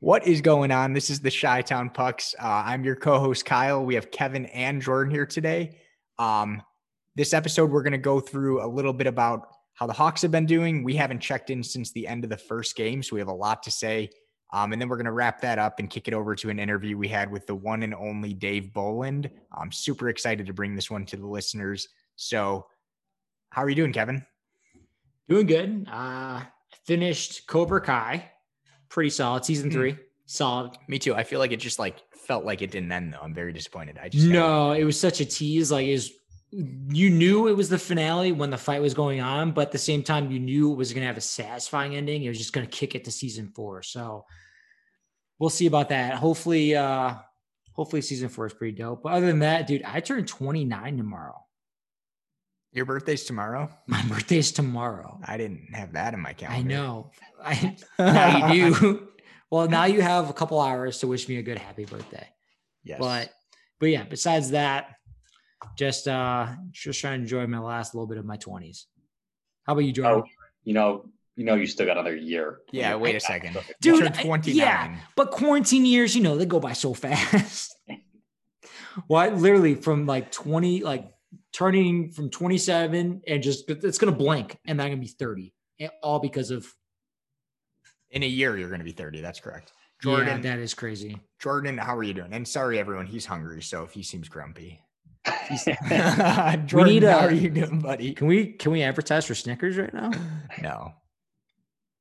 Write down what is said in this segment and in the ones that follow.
What is going on? This is the Chi Town Pucks. Uh, I'm your co-host Kyle. We have Kevin and Jordan here today. Um, this episode, we're going to go through a little bit about how the Hawks have been doing. We haven't checked in since the end of the first game, so we have a lot to say. Um, and then we're going to wrap that up and kick it over to an interview we had with the one and only Dave Bolland. I'm super excited to bring this one to the listeners. So, how are you doing, Kevin? Doing good. Uh, finished Cobra Kai. Pretty solid. Season three. Mm. Solid. Me too. I feel like it just like felt like it didn't end though. I'm very disappointed. I just no, it was such a tease. Like is you knew it was the finale when the fight was going on, but at the same time, you knew it was going to have a satisfying ending. It was just going to kick it to season four. So we'll see about that. Hopefully, uh, hopefully season four is pretty dope. But other than that, dude, I turn 29 tomorrow. Your birthday's tomorrow? My birthday's tomorrow. I didn't have that in my calendar. I know. I now you do. well, now you have a couple hours to wish me a good happy birthday. Yes. But but yeah, besides that, just uh just trying to enjoy my last little bit of my 20s. How about you, Jordan? Oh, you know, you know you still got another year. Yeah, wait a second. Dude, 29. yeah, but quarantine years, you know, they go by so fast. well, literally from like 20, like turning from 27 and just it's gonna blank and then I'm gonna be 30. All because of in a year you're gonna be 30. That's correct. Jordan, yeah, that is crazy. Jordan, how are you doing? And sorry, everyone, he's hungry, so if he seems grumpy. Jordan, we need a, how are you doing, buddy? Can we can we advertise for Snickers right now? No,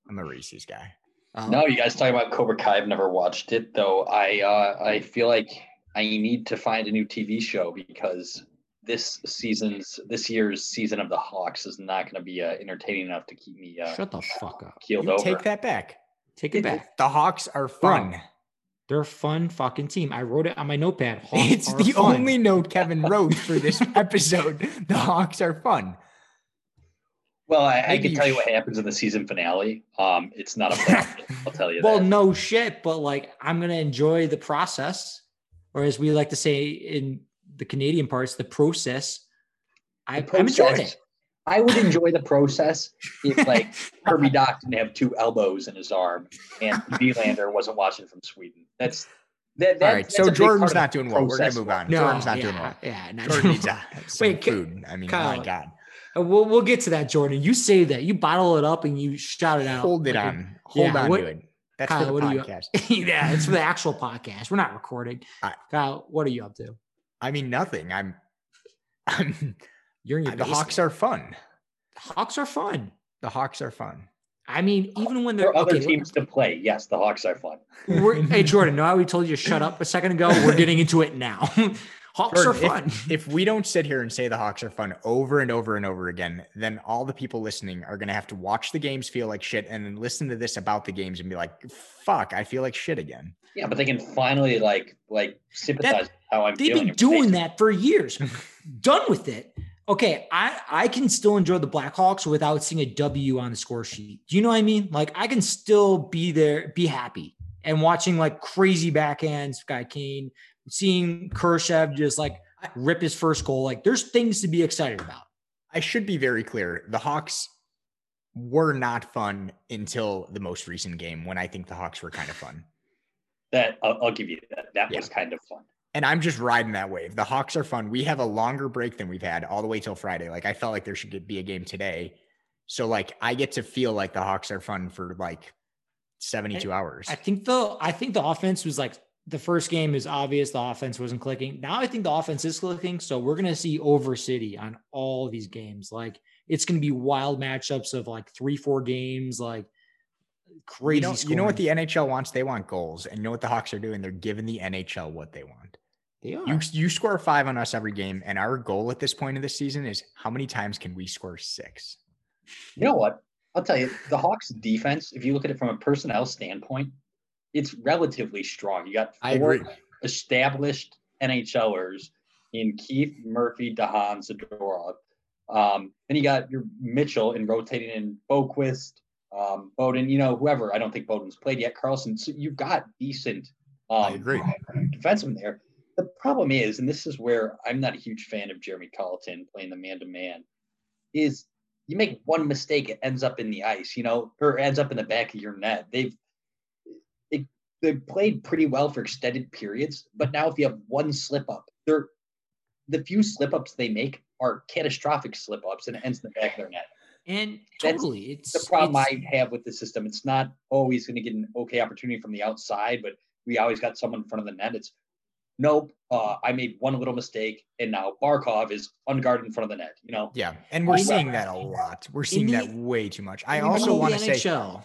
I'm a Reese's guy. Um, no, you guys talking about Cobra Kai? I've never watched it though. I uh, I feel like I need to find a new TV show because this season's this year's season of the Hawks is not going to be uh, entertaining enough to keep me. Uh, Shut the fuck up. Keeled you over. Take that back. Take it, it back. The Hawks are fun. Bro, they're a fun fucking team. I wrote it on my notepad. Hawks it's the fun. only note Kevin wrote for this episode. the Hawks are fun. Well, I, I can tell you what happens in the season finale. Um, it's not a fun. I'll tell you. well, that. no shit, but like I'm gonna enjoy the process, or as we like to say in the Canadian parts, the process. I, the process. I'm enjoying it. I would enjoy the process if like Kirby Dach didn't have two elbows in his arm and Nylander wasn't watching from Sweden. That's that, that, All right, so Jordan's not doing well. We're gonna move on. No, Jordan's not yeah, doing well. Yeah, not Jordan needs some Wait, food. I mean, Kyle, my God. Uh, we'll we'll get to that, Jordan. You say that. You bottle it up and you shout it out. Hold it like on. Hold yeah, on what, to it. That's Kyle, for the podcast. You, yeah, it's for the actual podcast. We're not recording. Right. Kyle, what are you up to? I mean, nothing. I'm. I'm. You're in your. The basement. Hawks are fun. The Hawks are fun. The Hawks are fun. I mean, even when there are other okay, teams to play, yes, the Hawks are fun. hey, Jordan, now we told you to shut up a second ago. We're getting into it now. Hawks Jordan, are fun. If, if, we don't sit here and say the Hawks are fun over and over and over again, then all the people listening are going to have to watch the games, feel like shit, and then listen to this about the games and be like, "Fuck, I feel like shit again." Yeah, but they can finally like like sympathize that, how I'm. They've been doing that for years. Done with it okay, I I can still enjoy the Blackhawks without seeing a W on the score sheet. Do you know what I mean? Like I can still be there, be happy, and watching like crazy backhands, Guy Kane, seeing Kurashev just like rip his first goal. Like there's things to be excited about. I should be very clear. The Hawks were not fun until the most recent game when I think the Hawks were kind of fun. That I'll, I'll give you that. That yeah. was kind of fun and I'm just riding that wave. The Hawks are fun. We have a longer break than we've had all the way till Friday. Like I felt like there should be a game today. So like I get to feel like the Hawks are fun for like 72 I, hours. I think the I think the offense was like the first game is obvious the offense wasn't clicking. Now I think the offense is clicking. So we're gonna see over city on all these games. Like it's gonna be wild matchups of like three, four games, like crazy. You know, you know what the NHL wants? They want goals. And you know what the Hawks are doing? They're giving the NHL what they want. They are. You, you score five on us every game, and our goal at this point of the season is how many times can we score six? You know what? I'll tell you, the Hawks defense, if you look at it from a personnel standpoint, it's relatively strong. You got four established NHLers in Keith, Murphy, DeHaan, Zadorov. Um, then you got your Mitchell and rotating in Boqvist, um, Beaudin, you know, whoever. I don't think Beaudin's played yet. Carlsson, So you've got decent um, I agree. defensemen there. The problem is, and this is where I'm not a huge fan of Jeremy Colliton playing the man to man, is you make one mistake, it ends up in the ice, you know, or ends up in the back of your net. They've it, they played pretty well for extended periods. But now, if you have one slip up, they're the few slip ups they make are catastrophic slip ups and it ends in the back of their net. And totally, That's it's the problem it's, I have with the system. It's not always going to get an okay opportunity from the outside, but we always got someone in front of the net. It's nope, uh, I made one little mistake, and now Barkov is unguarded in front of the net. You know. Yeah, and we're seeing that a lot. We're seeing the, that way too much. I also want to say.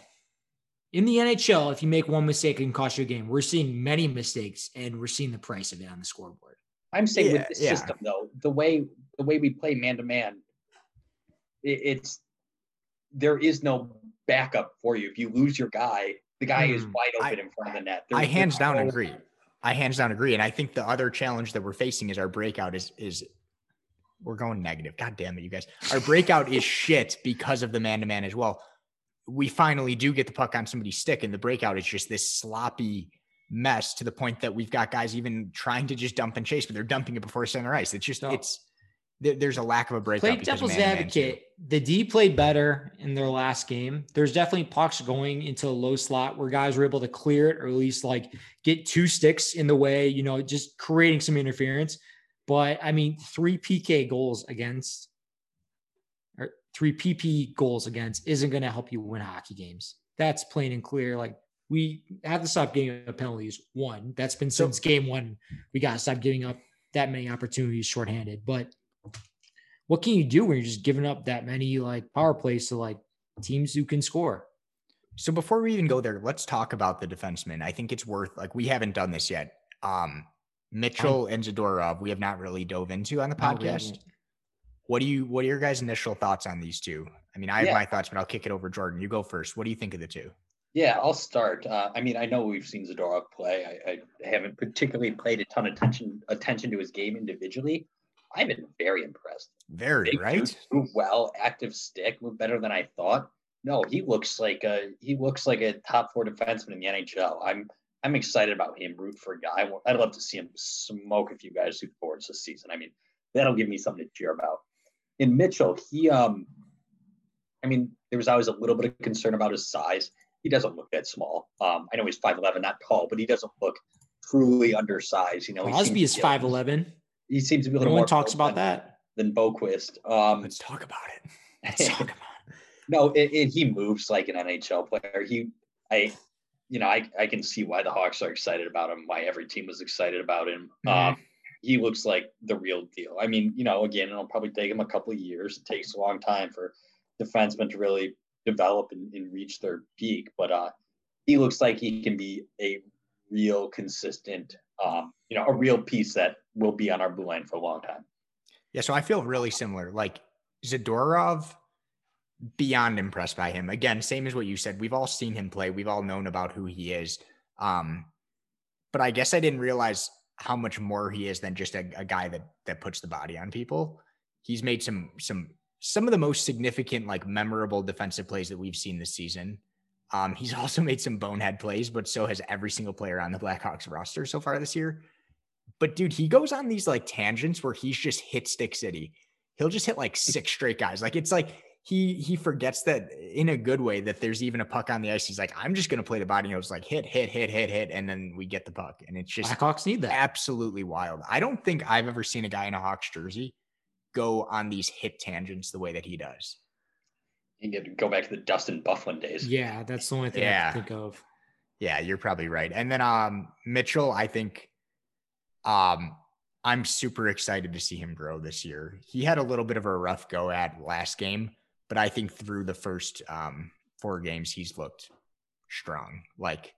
In the NHL, if you make one mistake, it can cost you a game. We're seeing many mistakes, and we're seeing the price of it on the scoreboard. I'm saying yeah, with the yeah. system, though, the way the way we play man to man, it's there is no backup for you. If you lose your guy, the guy mm, is hmm. wide open I, in front of the net. There's, I hands down no, agree. I hands down agree. And I think the other challenge that we're facing is our breakout is is we're going negative. God damn it, you guys. Our breakout is shit because of the man to man as well. We finally do get the puck on somebody's stick, and the breakout is just this sloppy mess to the point that we've got guys even trying to just dump and chase, but they're dumping it before center ice. It's just, no. it's, there's a lack of a breakout. Play devil's advocate. The D played better in their last game. There's definitely pucks going into a low slot where guys were able to clear it or at least like get two sticks in the way, you know, just creating some interference. But I mean, three PK goals against or three PP goals against isn't going to help you win hockey games. That's plain and clear. Like we have to stop giving up penalties. One, that's been since game one. We got to stop giving up that many opportunities shorthanded. But what can you do when you're just giving up that many like power plays to like teams who can score? So before we even go there, let's talk about the defensemen. I think it's worth like we haven't done this yet. Um, Mitchell um, and Zadorov, we have not really dove into on the podcast. What do you what are your guys' initial thoughts on these two? I mean, I have yeah. my thoughts, but I'll kick it over Jordan. You go first. What do you think of the two? Yeah, I'll start. Uh, I mean, I know we've seen Zadorov play. I, I, haven't particularly paid a ton of attention attention to his game individually. I've been very impressed. Very Big right. Move well, active stick, move better than I thought. No, he looks like a he looks like a top four defenseman in the NHL. I'm I'm excited about him. Root for a guy. I'd love to see him smoke a few guys who boards this season. I mean, that'll give me something to cheer about. In Mitchell, he um, I mean, there was always a little bit of concern about his size he doesn't look that small. Um, I know he's 5'11, not tall, but he doesn't look truly undersized. You know, Crosby is 5'11. He seems to be a little no more. talks about that than Boqvist. Um, Let's talk about it. Let's talk about it. No, it, it, he moves like an NHL player. He, I, you know, I, I can see why the Hawks are excited about him. Why every team was excited about him. Mm-hmm. Um, he looks like the real deal. I mean, you know, again, it'll probably take him a couple of years. It takes a long time for defensemen to really develop and, and reach their peak. But uh, he looks like he can be a real consistent, um, you know, a real piece that will be on our blue line for a long time. Yeah, so I feel really similar. Like Zadorov, beyond impressed by him. Again, same as what you said. We've all seen him play. We've all known about who he is. Um, but I guess I didn't realize how much more he is than just a, a guy that that puts the body on people. He's made some some some of the most significant, like memorable defensive plays that we've seen this season. Um, he's also made some bonehead plays, but so has every single player on the Blackhawks roster so far this year. But dude, he goes on these like tangents where he's just hit stick city. He'll just hit like six straight guys. Like it's like he he forgets that in a good way that there's even a puck on the ice. He's like, I'm just gonna play the body. And it was like hit, hit, hit, hit, hit, and then we get the puck. And it's just Blackhawks need that. Absolutely wild. I don't think I've ever seen a guy in a Hawks jersey go on these hit tangents the way that he does. You get to go back to the Dustin Byfuglien days. Yeah, that's the only thing yeah. I can think of. Yeah, you're probably right. And then um Mitchell, I think um I'm super excited to see him grow this year. He had a little bit of a rough go at last game, but I think through the first um four games he's looked strong. Like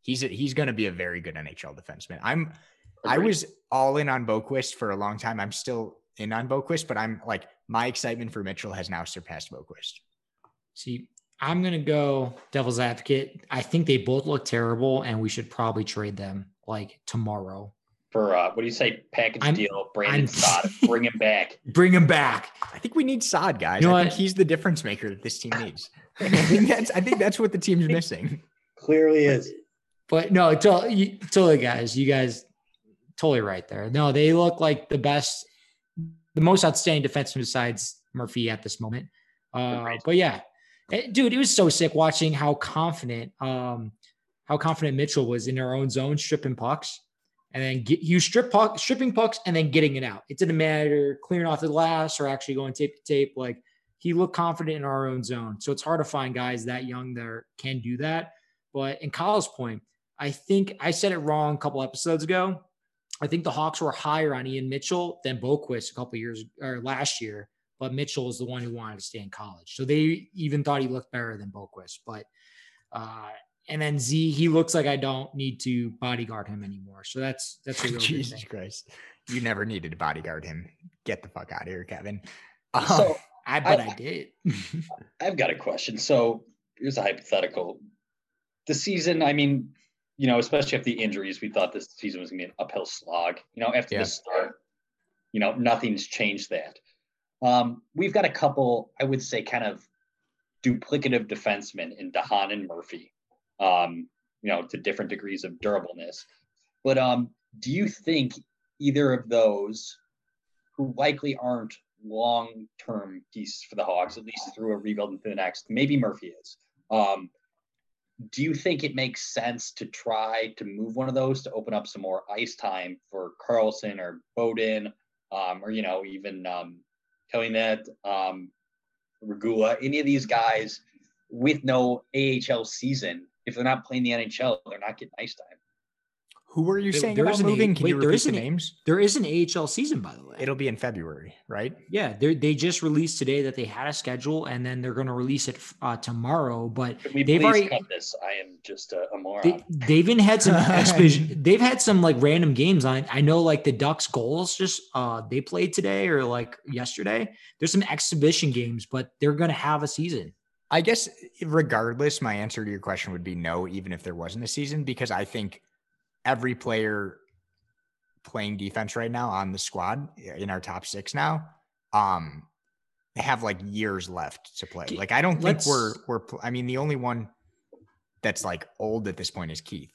he's a, he's going to be a very good NHL defenseman. I'm Agreed. I was all in on Boqvist for a long time. I'm still in on Boqvist, but I'm like my excitement for Mitchell has now surpassed Boqvist. See, I'm gonna go devil's advocate. I think they both look terrible, and we should probably trade them like tomorrow. For uh, what do you say? Package I'm, deal, Brandon Saad, bring him back. Bring him back. I think we need Saad, guys. You know I think he's the difference maker that this team needs. I think that's I think that's what the team's missing. Clearly is. But no, totally, totally, guys. You guys totally right there. No, they look like the best the most outstanding defenseman besides Murphy at this moment. Uh, but yeah, it, dude, it was so sick watching how confident, um, how how confident Mitchell was in our own zone stripping pucks and then get you strip puck, stripping pucks and then getting it out. It didn't matter clearing off the glass or actually going tape to tape. Like he looked confident in our own zone. So it's hard to find guys that young that can do that. But in Kyle's point, I think I said it wrong a couple episodes ago. I think the Hawks were higher on Ian Mitchell than Boqvist a couple years or last year, but Mitchell is the one who wanted to stay in college. So they even thought he looked better than Boqvist. But uh, and then Z, he looks like I don't need to bodyguard him anymore. So that's that's a real Jesus Christ. You never needed to bodyguard him. Get the fuck out of here, Kevin. So I bet I, I did. I've got a question. So here's a hypothetical. The season, I mean, you know, especially after the injuries, we thought this season was gonna be an uphill slog. You know, after yeah. the start, you know, nothing's changed that. Um, we've got a couple, I would say, kind of duplicative defensemen in de Haan and Murphy um, you know, to different degrees of durableness. But um, do you think either of those, who likely aren't long-term pieces for the Hawks, at least through a rebuild into the next, maybe Murphy is. Um, do you think it makes sense to try to move one of those to open up some more ice time for Carlsson or Beaudin, um, or you know even um, Kalynuk, um, Regula, any of these guys with no AHL season if they're not playing the NHL, they're not getting ice time. Who were you there, saying there about moving? A, Can wait, you repeat the names? There is an AHL season, by the way. It'll be in February, right? Yeah, they just released today that they had a schedule, and then they're going to release it uh, tomorrow. But they've already cut this. I am just a, a moron. They, have even had some exhibition. They've had some like random games. I I know like the Ducks goals just uh they played today or like yesterday. There's some exhibition games, but they're going to have a season. I guess regardless, my answer to your question would be no, even if there wasn't a season, because I think every player playing defense right now on the squad in our top six now, um, have like years left to play. Like I don't think let's, we're we're. I mean, the only one that's like old at this point is Keith.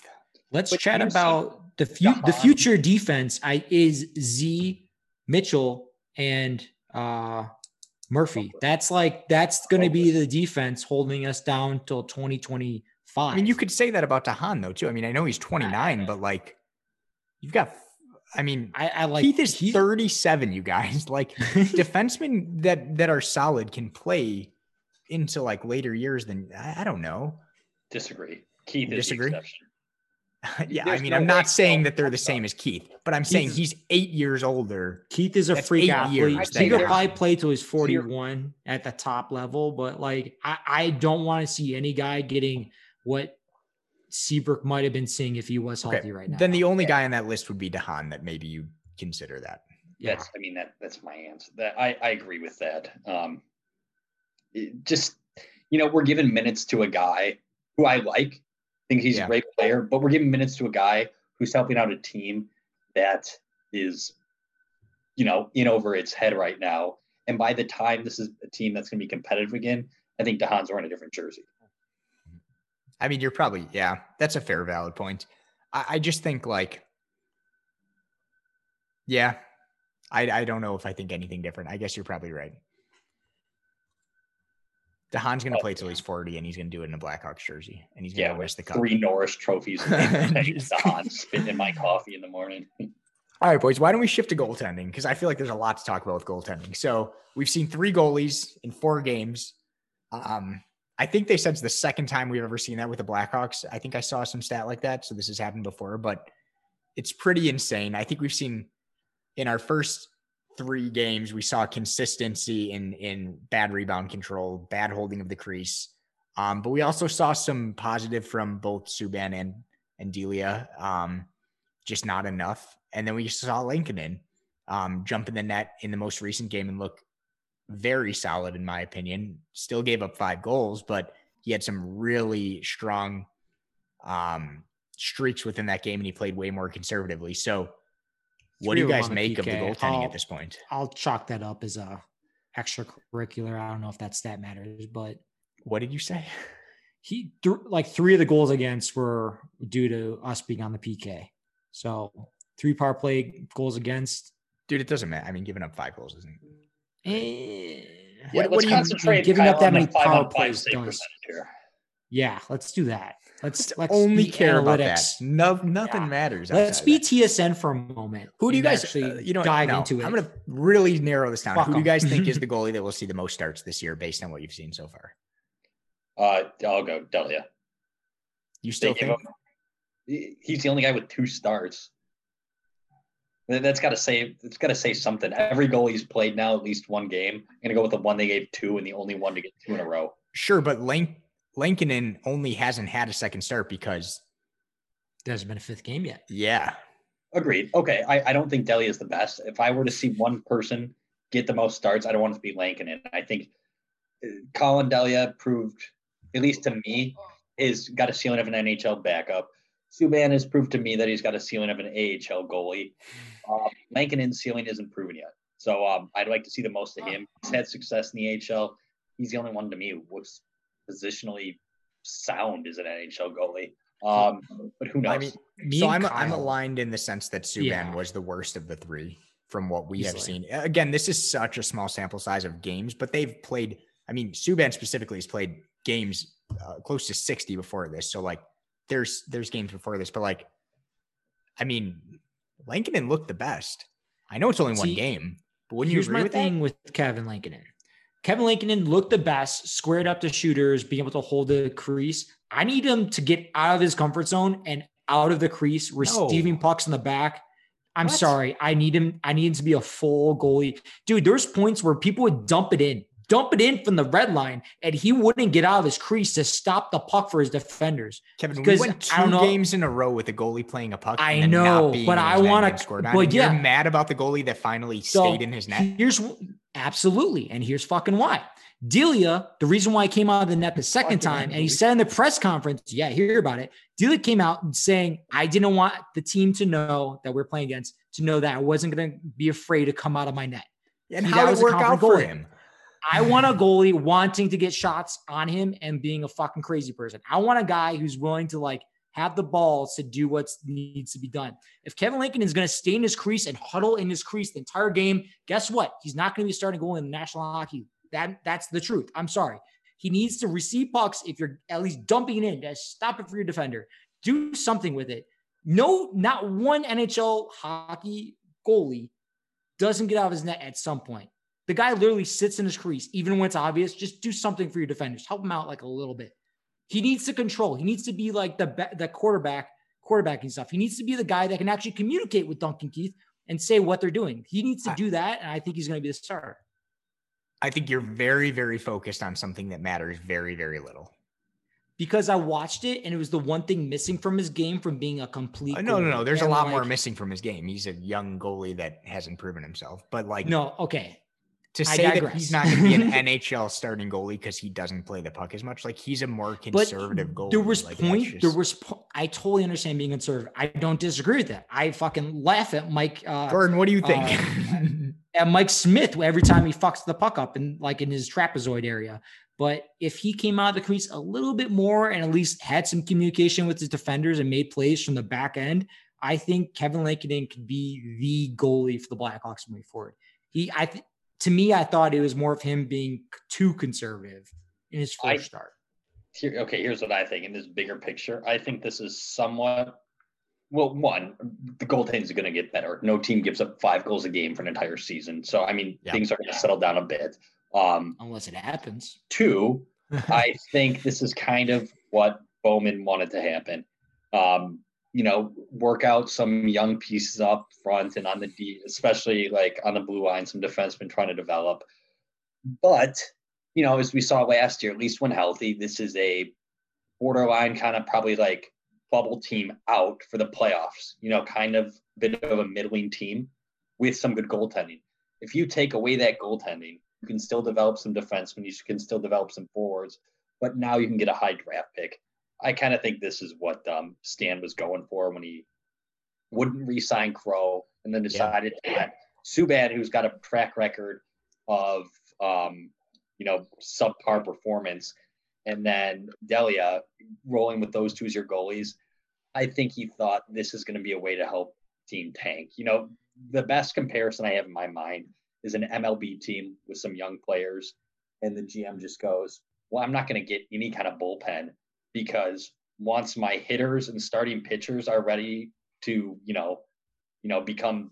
Let's but chat about the fu- the future defense. I is Z Mitchell and uh Murphy. That's like that's going to be the defense holding us down till 2025. I mean, you could say that about de Haan though too. I mean, I know he's 29, but like you've got I mean, I, I like Keith is 37, you guys. Like defensemen that that are solid can play into like later years than I, I don't know. Disagree. Keith disagree. yeah, There's I mean, no I'm not saying that they're the same as Keith, but I'm Keith saying he's eight years older. Keith is a That's freak athlete. He could probably play till he's 41 at the top level, but like, I, I don't want to see any guy getting what Seabrook might have been seeing if he was healthy okay. right now. Then the only guy on that list would be de Haan that maybe you consider that. Yeah. That's, I mean, that that's my answer. That I, I agree with that. Um, just, you know, we're giving minutes to a guy who I like think he's yeah. a great player, but we're giving minutes to a guy who's helping out a team that is, you know, in over its head right now. And by the time this is a team that's going to be competitive again, I think de Haan's wearing a different jersey. I mean, you're probably, yeah, that's a fair, valid point. I, I just think like, yeah, I, I don't know if I think anything different. I guess you're probably right. de Haan's going to oh, play till he's 40 and he's going to do it in a Blackhawks jersey and he's going to yeah, the cup. Three Norris trophies. de Haan spitting in my coffee in the morning. All right, boys, why don't we shift to goaltending? Because I feel like there's a lot to talk about with goaltending. So we've seen three goalies in four games. Um, I think they said it's the second time we've ever seen that with the Blackhawks. I think I saw some stat like that. So this has happened before, but it's pretty insane. I think we've seen in our first three games, we saw consistency in in bad rebound control, bad holding of the crease. Um, but we also saw some positive from both Subban and and Delia. Um, just not enough. And then we saw Lankinen um, jump in the net in the most recent game and look very solid, in my opinion. Still gave up five goals, but he had some really strong um, streaks within that game, and he played way more conservatively. So what do you guys make of the goaltending I'll, at this point? I'll chalk that up as a extracurricular. I don't know if that stat matters, but what did you say? He th- like three of the goals against were due to us being on the PK. So three power play goals against. Dude, it doesn't matter. I mean, giving up five goals isn't. Eh, yeah, what, what are you giving up that many power plays? Does. Yeah, let's do that. Let's, let's only care analytics. about that. No, nothing yeah. matters. Let's be TSN for a moment. Who do you guys actually uh, you know dive no, into it? I'm going to really narrow this down. Fuck Who do you guys think is the goalie that will see the most starts this year based on what you've seen so far? Uh, I'll go Delia. You still think him, he's the only guy with two starts? That's got to say it's got to say something. Every goal he's played now at least one game. I'm gonna go with the one they gave two and the only one to get two in a row. Sure, but Lank Lankinen only hasn't had a second start because there hasn't been a fifth game yet. Yeah. Agreed. Okay. I, I don't think Delia is the best. If I were to see one person get the most starts, I don't want it to be Lankinen. I think uh, Collin Delia proved, at least to me, is got a ceiling of an NHL backup. Subban has proved to me that he's got a ceiling of an AHL goalie. Um, Lankinen's ceiling isn't proven yet. So um, I'd like to see the most of him. He's had success in the AHL. He's the only one to me who was positionally sound as an NHL goalie. Um, but who knows? I mean, so I'm Kyle, I'm aligned in the sense that Subban yeah. was the worst of the three from what we Easily. have seen. Again, this is such a small sample size of games, but they've played. I mean, Subban specifically has played games uh, close to 60 before this. So like, there's there's games before this, but like, I mean, Lankinen looked the best. I know it's only See, one game, but wouldn't you agree my with thing that? with Kevin Lankinen. Kevin Lankinen looked the best, squared up the shooters, being able to hold the crease. I need him to get out of his comfort zone and out of the crease, receiving no. pucks in the back. I'm what? sorry. I need him. I need him to be a full goalie. Dude, there's points where people would dump it in, dump it in from the red line, and he wouldn't get out of his crease to stop the puck for his defenders. Kevin, because we went two games in a row with the goalie playing a puck. I know, but I want to. But yeah, you're mad about the goalie that finally so stayed in his net. Here's Absolutely. And here's fucking why. Delia, the reason why he came out of the net the second time, and he said in the press conference, yeah, hear about it. Delia came out saying, I didn't want the team to know that we're playing against, to know that I wasn't going to be afraid to come out of my net. And he, how did it work out for him? I want a goalie wanting to get shots on him and being a fucking crazy person. I want a guy who's willing to like have the balls to do what needs to be done. If Kevin Lankinen is going to stay in his crease and huddle in his crease the entire game, guess what? He's not going to be starting goal in the National Hockey. That that's the truth. I'm sorry. He needs to receive pucks if you're at least dumping it in to stop it for your defender. Do something with it. No, not one NHL hockey goalie doesn't get out of his net at some point. The guy literally sits in his crease, even when it's obvious. Just do something for your defenders. Help him out like a little bit. He needs to control. He needs to be like the the quarterback, quarterbacking stuff. He needs to be the guy that can actually communicate with Duncan Keith and say what they're doing. He needs to do that, and I think he's going to be the starter. I think you're very, very focused on something that matters very, very little. Because I watched it and it was the one thing missing from his game from being a complete. Uh, no, no, no. There's a lot like, more missing from his game. He's a young goalie that hasn't proven himself. But like, no, okay to say that he's not going to be an NHL starting goalie because he doesn't play the puck as much. Like he's a more conservative but goalie. There was like, point. Just... There was. Po- I totally understand being conservative. I don't disagree with that. I fucking laugh at Mike. Uh, Gordon, what do you think? Uh, at Mike Smith every time he fucks the puck up and like in his trapezoid area. But if he came out of the crease a little bit more and at least had some communication with his defenders and made plays from the back end, I think Kevin Lankinen could be the goalie for the Blackhawks moving forward. He, I think to me, I thought it was more of him being too conservative in his first I, start. Here, okay, here's what I think in this bigger picture. I think this is somewhat well, one, the goaltending is going to get better. No team gives up five goals a game for an entire season. So, I mean, yeah. things are going to settle down a bit. Um, Unless it happens. Two, I think this is kind of what Bowman wanted to happen. Um, you know, work out some young pieces up front and on the D, especially like on the blue line, some defensemen trying to develop. But, you know, as we saw last year, at least when healthy, this is a borderline kind of probably like bubble team out for the playoffs, you know, kind of bit of a middling team with some good goaltending. If you take away that goaltending, you can still develop some defensemen, you can still develop some forwards, but now you can get a high draft pick. I kind of think this is what um, Stan was going for when he wouldn't re-sign Crow and then decided yeah. that Subban, who's got a track record of um, you know subpar performance, and then Delia rolling with those two as your goalies. I think he thought this is going to be a way to help team tank. You know, the best comparison I have in my mind is an MLB team with some young players, and the GM just goes, "Well, I'm not going to get any kind of bullpen because once my hitters and starting pitchers are ready to, you know, you know, become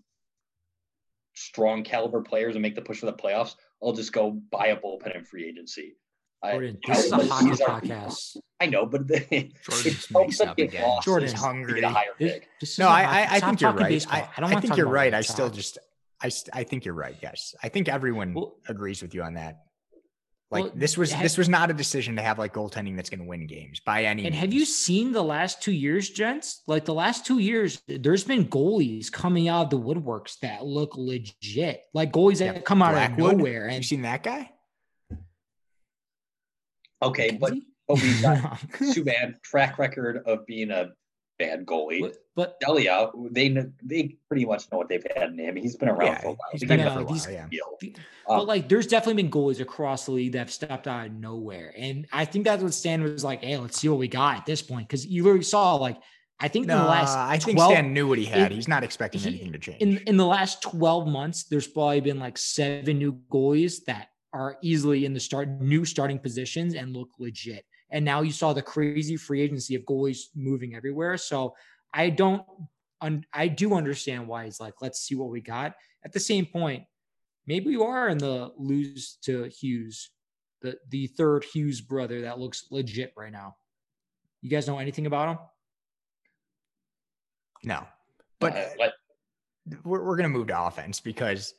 strong caliber players and make the push for the playoffs, I'll just go buy a bullpen in free agency. Jordan, I, this is a hockey podcast. I know, but the, Jordan just makes up again. Jordan's hungry. a higher pick. no, I, I, I think you're right. I, I, don't I think you're right. I still just, I, I think you're right. Yes, I think everyone well, agrees with you on that. Like well, this was have, this was not a decision to have like goaltending that's going to win games by any. And means. have you seen the last two years, gents? Like the last two years, there's been goalies coming out of the woodworks that look legit, like goalies that come out Blackwood. of nowhere. And you seen that guy? Okay, but but we got Subban track record of being a bad goalie. But, but Delia, they they pretty much know what they've had in him. He's been around yeah, for a while. He's been around for a while. Yeah. but um, like, there's definitely been goalies across the league that have stepped out of nowhere, and I think that's what Stan was like. Hey, let's see what we got at this point because you literally saw like. I think no, in the last I think 12, Stan knew what he had. He's not expecting he, anything to change. In in the last 12 months, there's probably been like seven new goalies that are easily in the start new starting positions and look legit. And now you saw the crazy free agency of goalies moving everywhere. So I don't, I do understand why he's like, let's see what we got. At the same point, maybe you are in the lose to Hughes, the the third Hughes brother that looks legit right now. You guys know anything about him? No, but uh, we're, we're gonna move to offense because.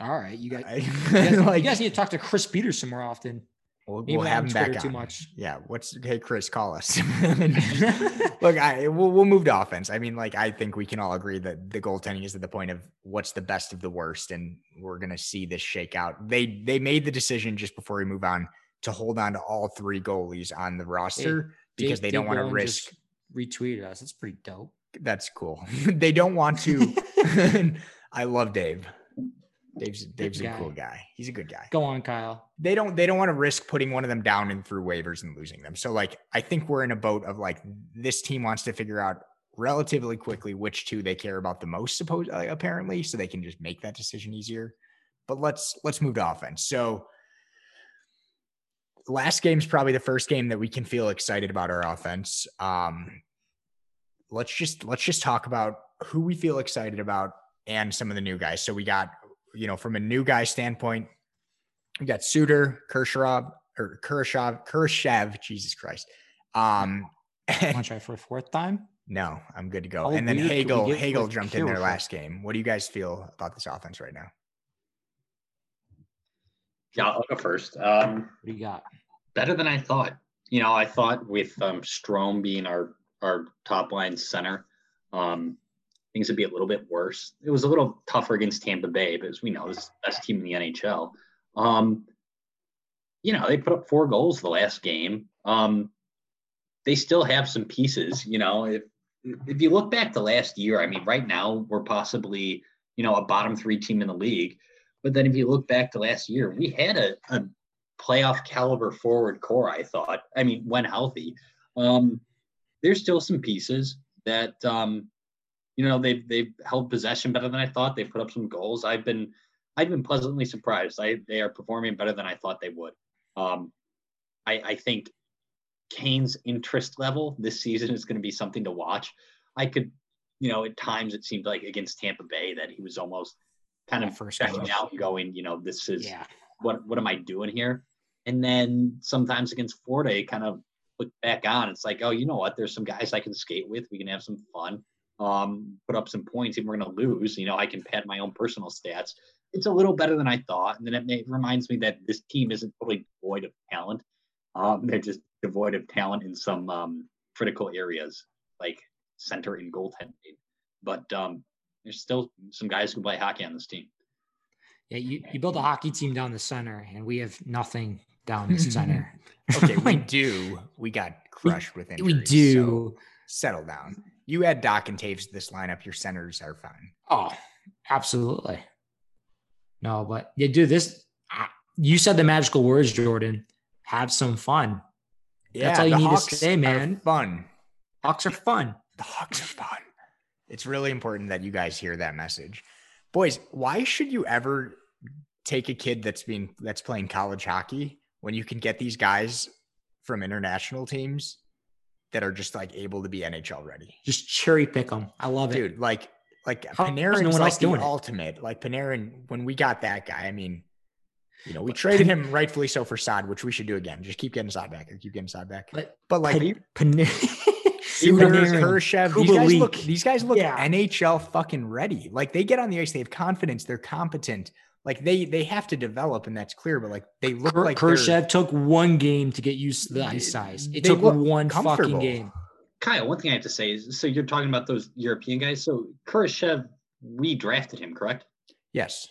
All right, you guys, you guys, like, you guys need to talk to Chris Peterson more often. We'll, we'll have him back too on. much. Yeah. What's hey Chris, call us. Look, I we'll, we'll move to offense. I mean, like I think we can all agree that the goaltending is at the point of what's the best of the worst, and we're gonna see this shake out. They they made the decision just before we move on to hold on to all three goalies on the roster hey, because they don't want to risk. Retweeted us. It's pretty dope. That's cool. they don't want to. I love Dave. Dave's Dave's a cool guy. He's a good guy. Go on, Kyle. They don't they don't want to risk putting one of them down and through waivers and losing them. So like I think we're in a boat of like this team wants to figure out relatively quickly which two they care about the most suppose uh, apparently so they can just make that decision easier. But let's let's move to offense. So last game's probably the first game that we can feel excited about our offense. Um let's just let's just talk about who we feel excited about and some of the new guys. So we got you know, from a new guy standpoint, we got Suter, Kershaw, or Kershaw, Kershav, Jesus Christ. Um, Want to try for a fourth time? No, I'm good to go. and then Hagel, Hagel jumped in their last game. What do you guys feel about this offense right now? Yeah, I'll go first. Um, what do you got? Better than I thought. You know, I thought with um, Strome being our our top line center, um, things would be a little bit worse. It was a little tougher against Tampa Bay, but as we know, this best team in the NHL. Um, you know, they put up four goals the last game. Um, they still have some pieces. You know, if if you look back the last year, I mean, right now we're possibly you know a bottom three team in the league. But then if you look back to last year, we had a, a playoff caliber forward core. I thought. I mean, when healthy, um, there's still some pieces that um, you know they've they've held possession better than I thought. They put up some goals. I've been I've been pleasantly surprised. I they are performing better than I thought they would. Um, I, I think Kane's interest level this season is going to be something to watch. I could, you know, at times it seemed like against Tampa Bay that he was almost kind of first checking out and going, you know, this is yeah. what what am I doing here? And then sometimes against Florida, kind of look back on. It's like, oh, you know what? There's some guys I can skate with. We can have some fun um, put up some points, and we're going to lose. You know, I can pad my own personal stats. It's a little better than I thought, and then it, may, it reminds me that this team isn't totally devoid of talent. Um, they're just devoid of talent in some um, critical areas, like center and goaltending. But um, there's still some guys who play hockey on this team. Yeah, you, you build a hockey team down the center, and we have nothing down the center. okay, we do. We got crushed with injuries. We do. So settle down you add Dach and Toews to this lineup, your centers are fine. Oh, absolutely. No, but yeah, dude, this you said the magical words, Jordan. Have some fun. Yeah, That's all you need Hawks to say, man. Fun. Hawks are fun. The Hawks are fun. It's really important that you guys hear that message. Boys, why should you ever take a kid that's being that's playing college hockey when you can get these guys from international teams that are just like able to be NHL ready. Just cherry pick them. I love Dude, it. Dude, like like How- Panarin no is one like else the doing it? ultimate. Like Panarin, when we got that guy, I mean, you know, we traded him rightfully so for Saad, which we should do again. Just keep getting Saad back or keep getting Saad back. But But like Pan- Pan- Suter, Panarin, Kurashev, these guys look these guys look Yeah. NHL fucking ready. Like they get on the ice, they have confidence, they're competent. Like they they have to develop, and that's clear. But like they look Kur- like they're- Kurashev took one game to get used to the ice size. It took one fucking game. Kyle, one thing I have to say is so you're talking about those European guys. So Kurashev, we drafted him, correct? Yes.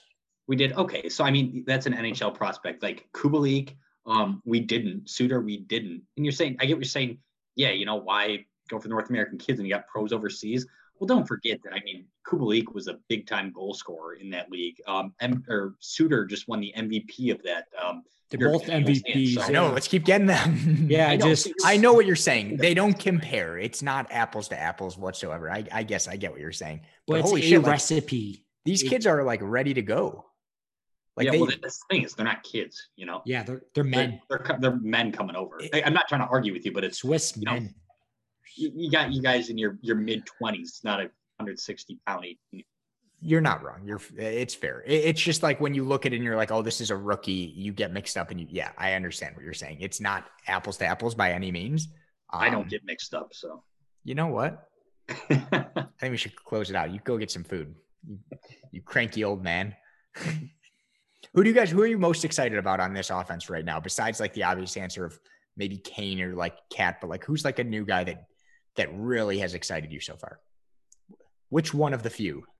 We did. Okay. So I mean, that's an NHL prospect. Like Kubalik, um, we didn't. Suter, we didn't. And you're saying, I get what you're saying. Yeah, you know, why go for the North American kids and you got pros overseas? Well, don't forget that. I mean, Kubalik was a big time goal scorer in that league. Um, M- or Suter just won the MVP of that. Um, They're both MVPs. so- I know. Let's keep getting them. Yeah, I I just I know what you're saying. They don't compare. It's not apples to apples whatsoever. I, I guess I get what you're saying. but But it's holy a shit, like, recipe. these it- kids are like ready to go. Like yeah, they, well, that's the thing is they're not kids, you know. Yeah, they're they're They're, men. they're, they're men coming over. It- I, I'm not trying to argue with you, but it's Swiss you know, men. You, you got you guys in your your mid 20s, not a 160 pound. 18. you're not wrong. You're it's fair. It's just like when you look at it and you're like, oh, this is a rookie. You get mixed up and you yeah, I understand what you're saying. It's not apples to apples by any means. I don't Um, get mixed up, so. You know what? I think we should close it out. You go get some food. You, you cranky old man. who do you guys? Who are you most excited about on this offense right now? Besides like the obvious answer of maybe Kane or like Cat, but like who's like a new guy that that really has excited you so far? Which one of the few?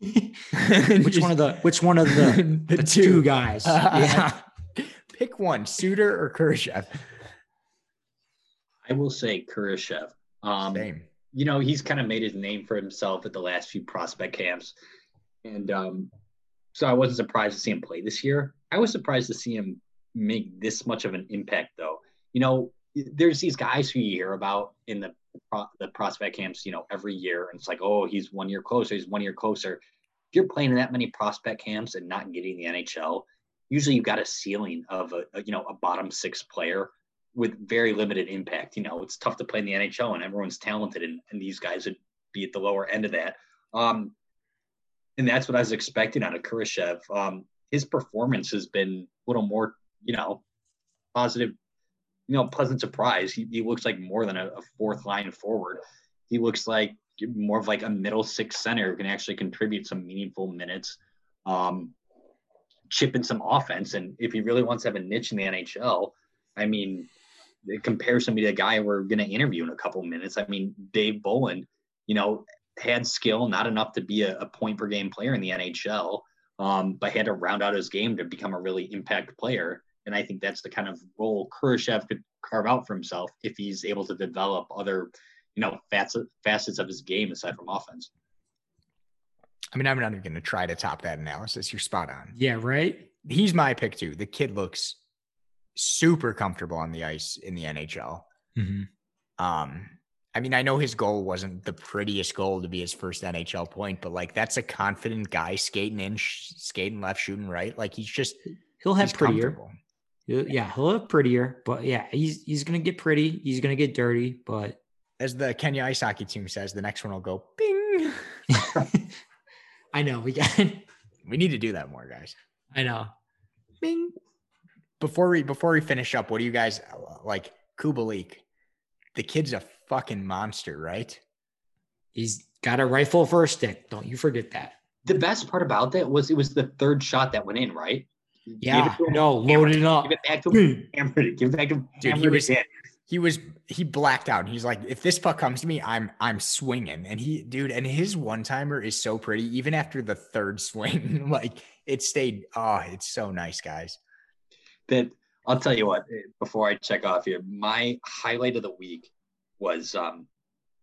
which one of the which one of the, The the two. two guys? Uh, yeah. Pick one, Suter or Kurashev. I will say Kurashev. Um, Same. you know, he's kind of made his name for himself at the last few prospect camps. And um, so I wasn't surprised to see him play this year. I was surprised to see him make this much of an impact, though. You know, there's these guys who you hear about in the the prospect camps, you know, every year, and it's like, oh, he's one year closer, he's one year closer. If you're playing in that many prospect camps and not getting the NHL, usually you've got a ceiling of a, a you know a bottom six player with very limited impact. You know, it's tough to play in the NHL and everyone's talented, and, and these guys would be at the lower end of that. Um, and that's what I was expecting out of Kurashev. Um, his performance has been a little more, you know, positive, you know, pleasant surprise. He, he looks like more than a, a fourth line forward. He looks like more of like a middle six center who can actually contribute some meaningful minutes, um, chip in some offense. And if he really wants to have a niche in the NHL, I mean, it compares to a guy we're going to interview in a couple minutes. I mean, Dave Bolland, you know, had skill, not enough to be a, a point per game player in the NHL, um, but had to round out his game to become a really impact player. And I think that's the kind of role Kurashev could carve out for himself if he's able to develop other, you know, facets, facets of his game aside from offense. I mean, I'm not even going to try to top that analysis. You're spot on. Yeah, right. He's my pick too. The kid looks super comfortable on the ice in the NHL. Mm-hmm. Um, I mean, I know his goal wasn't the prettiest goal to be his first NHL point, but like that's a confident guy skating in, sh- skating left, shooting right. Like he's just He'll have he's prettier. comfortable. He'll- Yeah, he'll look prettier, but yeah, he's he's gonna get pretty. He's gonna get dirty, but As the Kenya ice hockey team says, the next one will go bing. I know we got. We need to do that more, guys. I know. Bing. Before we before we finish up, what do you guys like? Kubalik, the kid's a fucking monster, right? He's got a rifle for a stick. Don't you forget that. The best part about that was it was the third shot that went in, right? Gave it Yeah. him, No, hammered load it up. Give it back to him. Hammered it. Give it back to him. Dude, he was- it. He was he blacked out. He's like, if this puck comes to me, I'm I'm swinging. And he, dude, and his one timer is so pretty. Even after the third swing, like it stayed. Oh, it's so nice, guys. that I'll tell you what, before I check off here, my highlight of the week was um,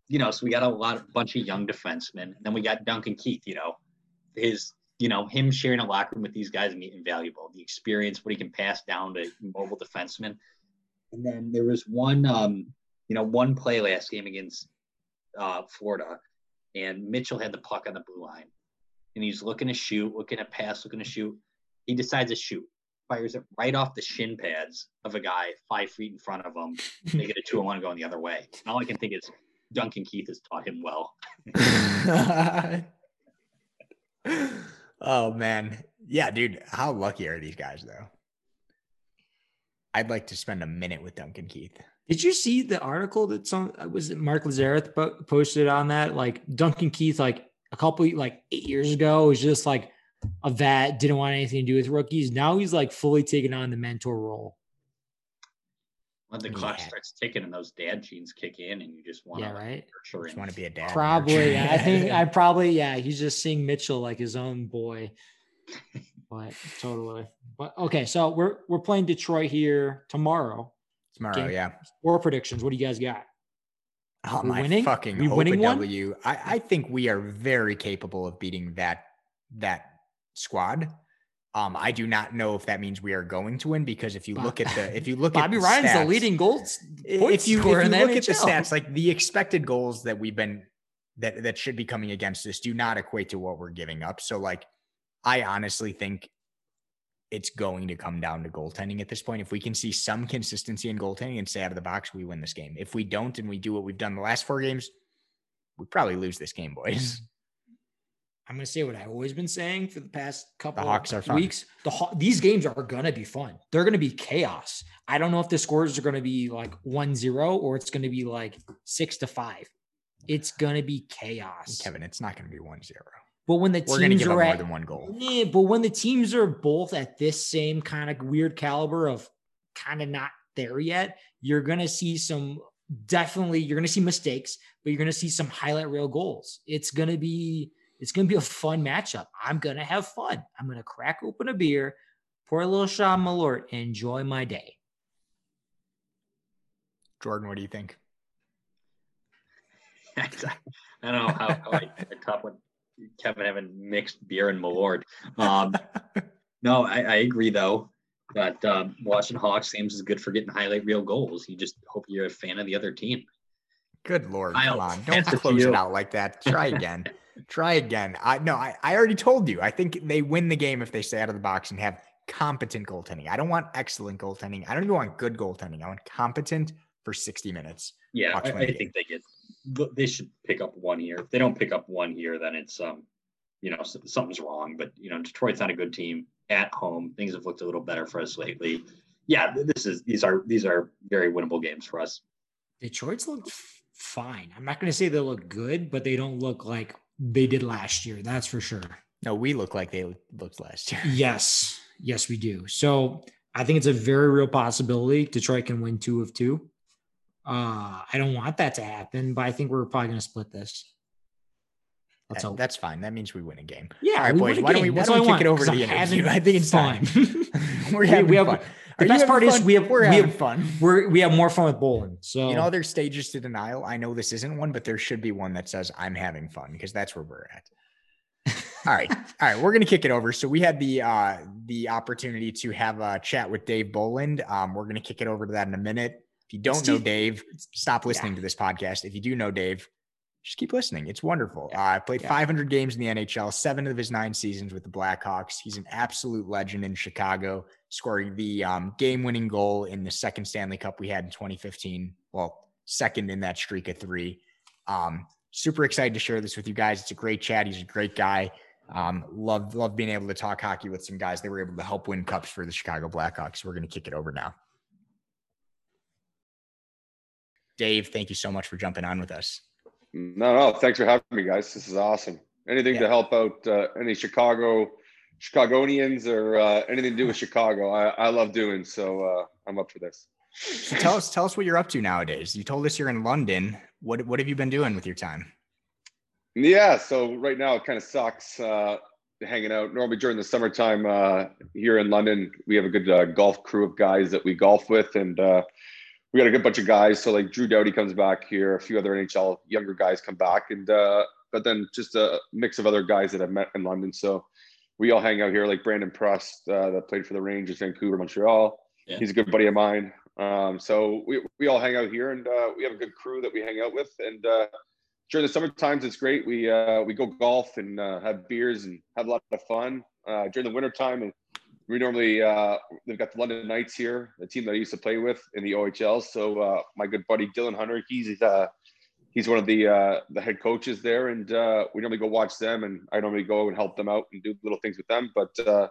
you know, so we got a lot of bunch of young defensemen, and then we got Duncan Keith, you know, his you know, him sharing a locker room with these guys is invaluable. The experience, what he can pass down to mobile defensemen. And then there was one um, you know, one play last game against uh Florida, and Mitchell had the puck on the blue line. And he's looking to shoot, looking to pass, looking to shoot. He decides to shoot fires it right off the shin pads of a guy five feet in front of him. They get a two and one going the other way. And all I can think is Duncan Keith has taught him well. oh man. Yeah, dude. How lucky are these guys though? I'd like to spend a minute with Duncan Keith. Did you see the article that some uh, was it Mark Lazerus posted on that? Like Duncan Keith, like a couple like eight years ago, was just like a vet, didn't want anything to do with rookies. Now he's like fully taking on the mentor role. When the clock yeah. starts ticking and those dad genes kick in, and you just want to, yeah, right? Just want to be a dad. Probably, yeah. I think I probably, yeah. He's just seeing Mitchell like his own boy. but totally. But okay, so we're we're playing Detroit here tomorrow. Tomorrow, Game, yeah. Score predictions. What do you guys got? Oh we my winning? fucking we winning W. One? I, I think we are very capable of beating that that squad. Um, I do not know if that means we are going to win because if you look at the if you look at Bobby at Ryan's stats, the leading goals if you, if you look NHL. at the stats, like the expected goals that we've been that that should be coming against us do not equate to what we're giving up. So like I honestly think it's going to come down to goaltending at this point. If we can see some consistency in goaltending and stay out of the box, we win this game. If we don't and we do what we've done the last four games, we probably lose this game, boys. I'm going to say what I've always been saying for the past couple the Hawks are fun. weeks. The these games are going to be fun. They're going to be chaos. I don't know if the scores are going to be like 1-0 or it's going to be like 6 to 5. It's going to be chaos. Kevin, it's not going to be 1-0. But when the We're teams are at, more than one goal. Yeah, but when the teams are both at this same kind of weird caliber of kind of not there yet, you're going to see some definitely you're going to see mistakes, but you're going to see some highlight reel goals. It's going to be it's going to be a fun matchup. I'm going to have fun. I'm going to crack open a beer, pour a little shot Malort, and enjoy my day. Jordan, what do you think? I don't know how, how I, I top with Kevin having mixed beer and Malort. Um, no, I, I, agree though. But um, watching Hawks games is good for getting highlight real goals. You just hope you're a fan of the other team. Good lord, come on! Don't close it out like that. Try again. Try again. I no, I, I already told you. I think they win the game if they stay out of the box and have competent goaltending. I don't want excellent goaltending. I don't even want good goaltending. I want competent for 60 minutes. Yeah, I, I think they get they should pick up one here. If they don't pick up one here, then it's um, you know, something's wrong. But you know, Detroit's not a good team at home. Things have looked a little better for us lately. Yeah, this is these are these are very winnable games for us. Detroit's looked fine. I'm not going to say they look good, but they don't look like they did last year. That's for sure. No, we look like they looked last year. Yes. Yes, we do. So I think it's a very real possibility Detroit can win two of two. Uh, I don't want that to happen, but I think we're probably going to split this. Let's that. That's fine. That means we win a game. Yeah. All right, boys. Why don't we, why don't we kick it over to the interview? I think it's fun. we're having we have, fun. The best part fun? is we have we're we have fun. We're we have more fun with bowling. So you know, there's stages to denial. I know this isn't one, but there should be one that says I'm having fun because that's where we're at. All right. All right. We're gonna kick it over. So we had the uh the opportunity to have a chat with Dave Bolland. Um, we're gonna kick it over to that in a minute. If you don't know Dave, stop listening yeah. to this podcast. If you do know Dave, just keep listening. It's wonderful. Yeah. Uh, I played yeah. 500 games in the NHL, seven of his nine seasons with the Blackhawks. He's an absolute legend in Chicago, scoring the um, game winning goal in the second Stanley Cup we had in 2015. Well, second in that streak of three. Um, super excited to share this with you guys. It's a great chat. He's a great guy. Um, love, love being able to talk hockey with some guys that were able to help win cups for the Chicago Blackhawks. We're going to kick it over now. Dave, thank you so much for jumping on with us. No, no, thanks for having me, guys. This is awesome. Anything yeah. to help out uh, any Chicago Chicagonians or uh, anything to do with Chicago, I, I love doing. So uh, I'm up for this. So tell us, tell us what you're up to nowadays. You told us you're in London. What what have you been doing with your time? Yeah, so right now it kind of sucks uh, hanging out. Normally during the summertime uh, here in London, we have a good uh, golf crew of guys that we golf with, and uh, we got a good bunch of guys. So like Drew Doughty comes back here, a few other NHL younger guys come back, and uh, but then just a mix of other guys that I've met in London. So we all hang out here, like Brandon Prust uh, that played for the Rangers, Vancouver, Montreal. Yeah. He's a good buddy of mine. Um, so we, we all hang out here, and uh, we have a good crew that we hang out with. And uh, during the summer times, it's great. We uh, we go golf and uh, have beers and have a lot of fun. Uh, during the winter time, we normally uh, they've got the London Knights here, the team that I used to play with in the OHL. So uh, my good buddy Dylan Hunter, he's uh, he's one of the uh, the head coaches there, and uh, we normally go watch them, and I normally go and help them out and do little things with them. But uh,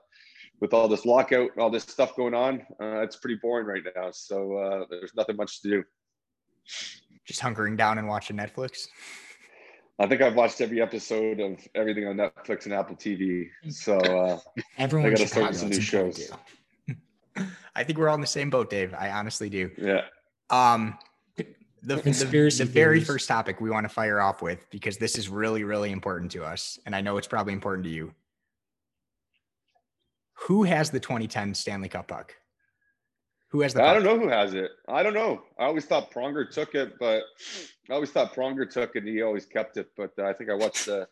with all this lockout and all this stuff going on, uh, it's pretty boring right now. So uh, there's nothing much to do. Just hunkering down and watching Netflix. I think I've watched every episode of everything on Netflix and Apple TV. So uh, Everyone I got to start some new shows. I think we're all in the same boat, Dave. I honestly do. Yeah. Um, the, the, Conspiracy the very first topic we want to fire off with because this is really, really important to us, and I know it's probably important to you. Who has the 2010 Stanley Cup puck? Who has the? I don't know who has it. I don't know. I always thought Pronger took it, but I always thought Pronger took it. and He always kept it, but I think I watched uh,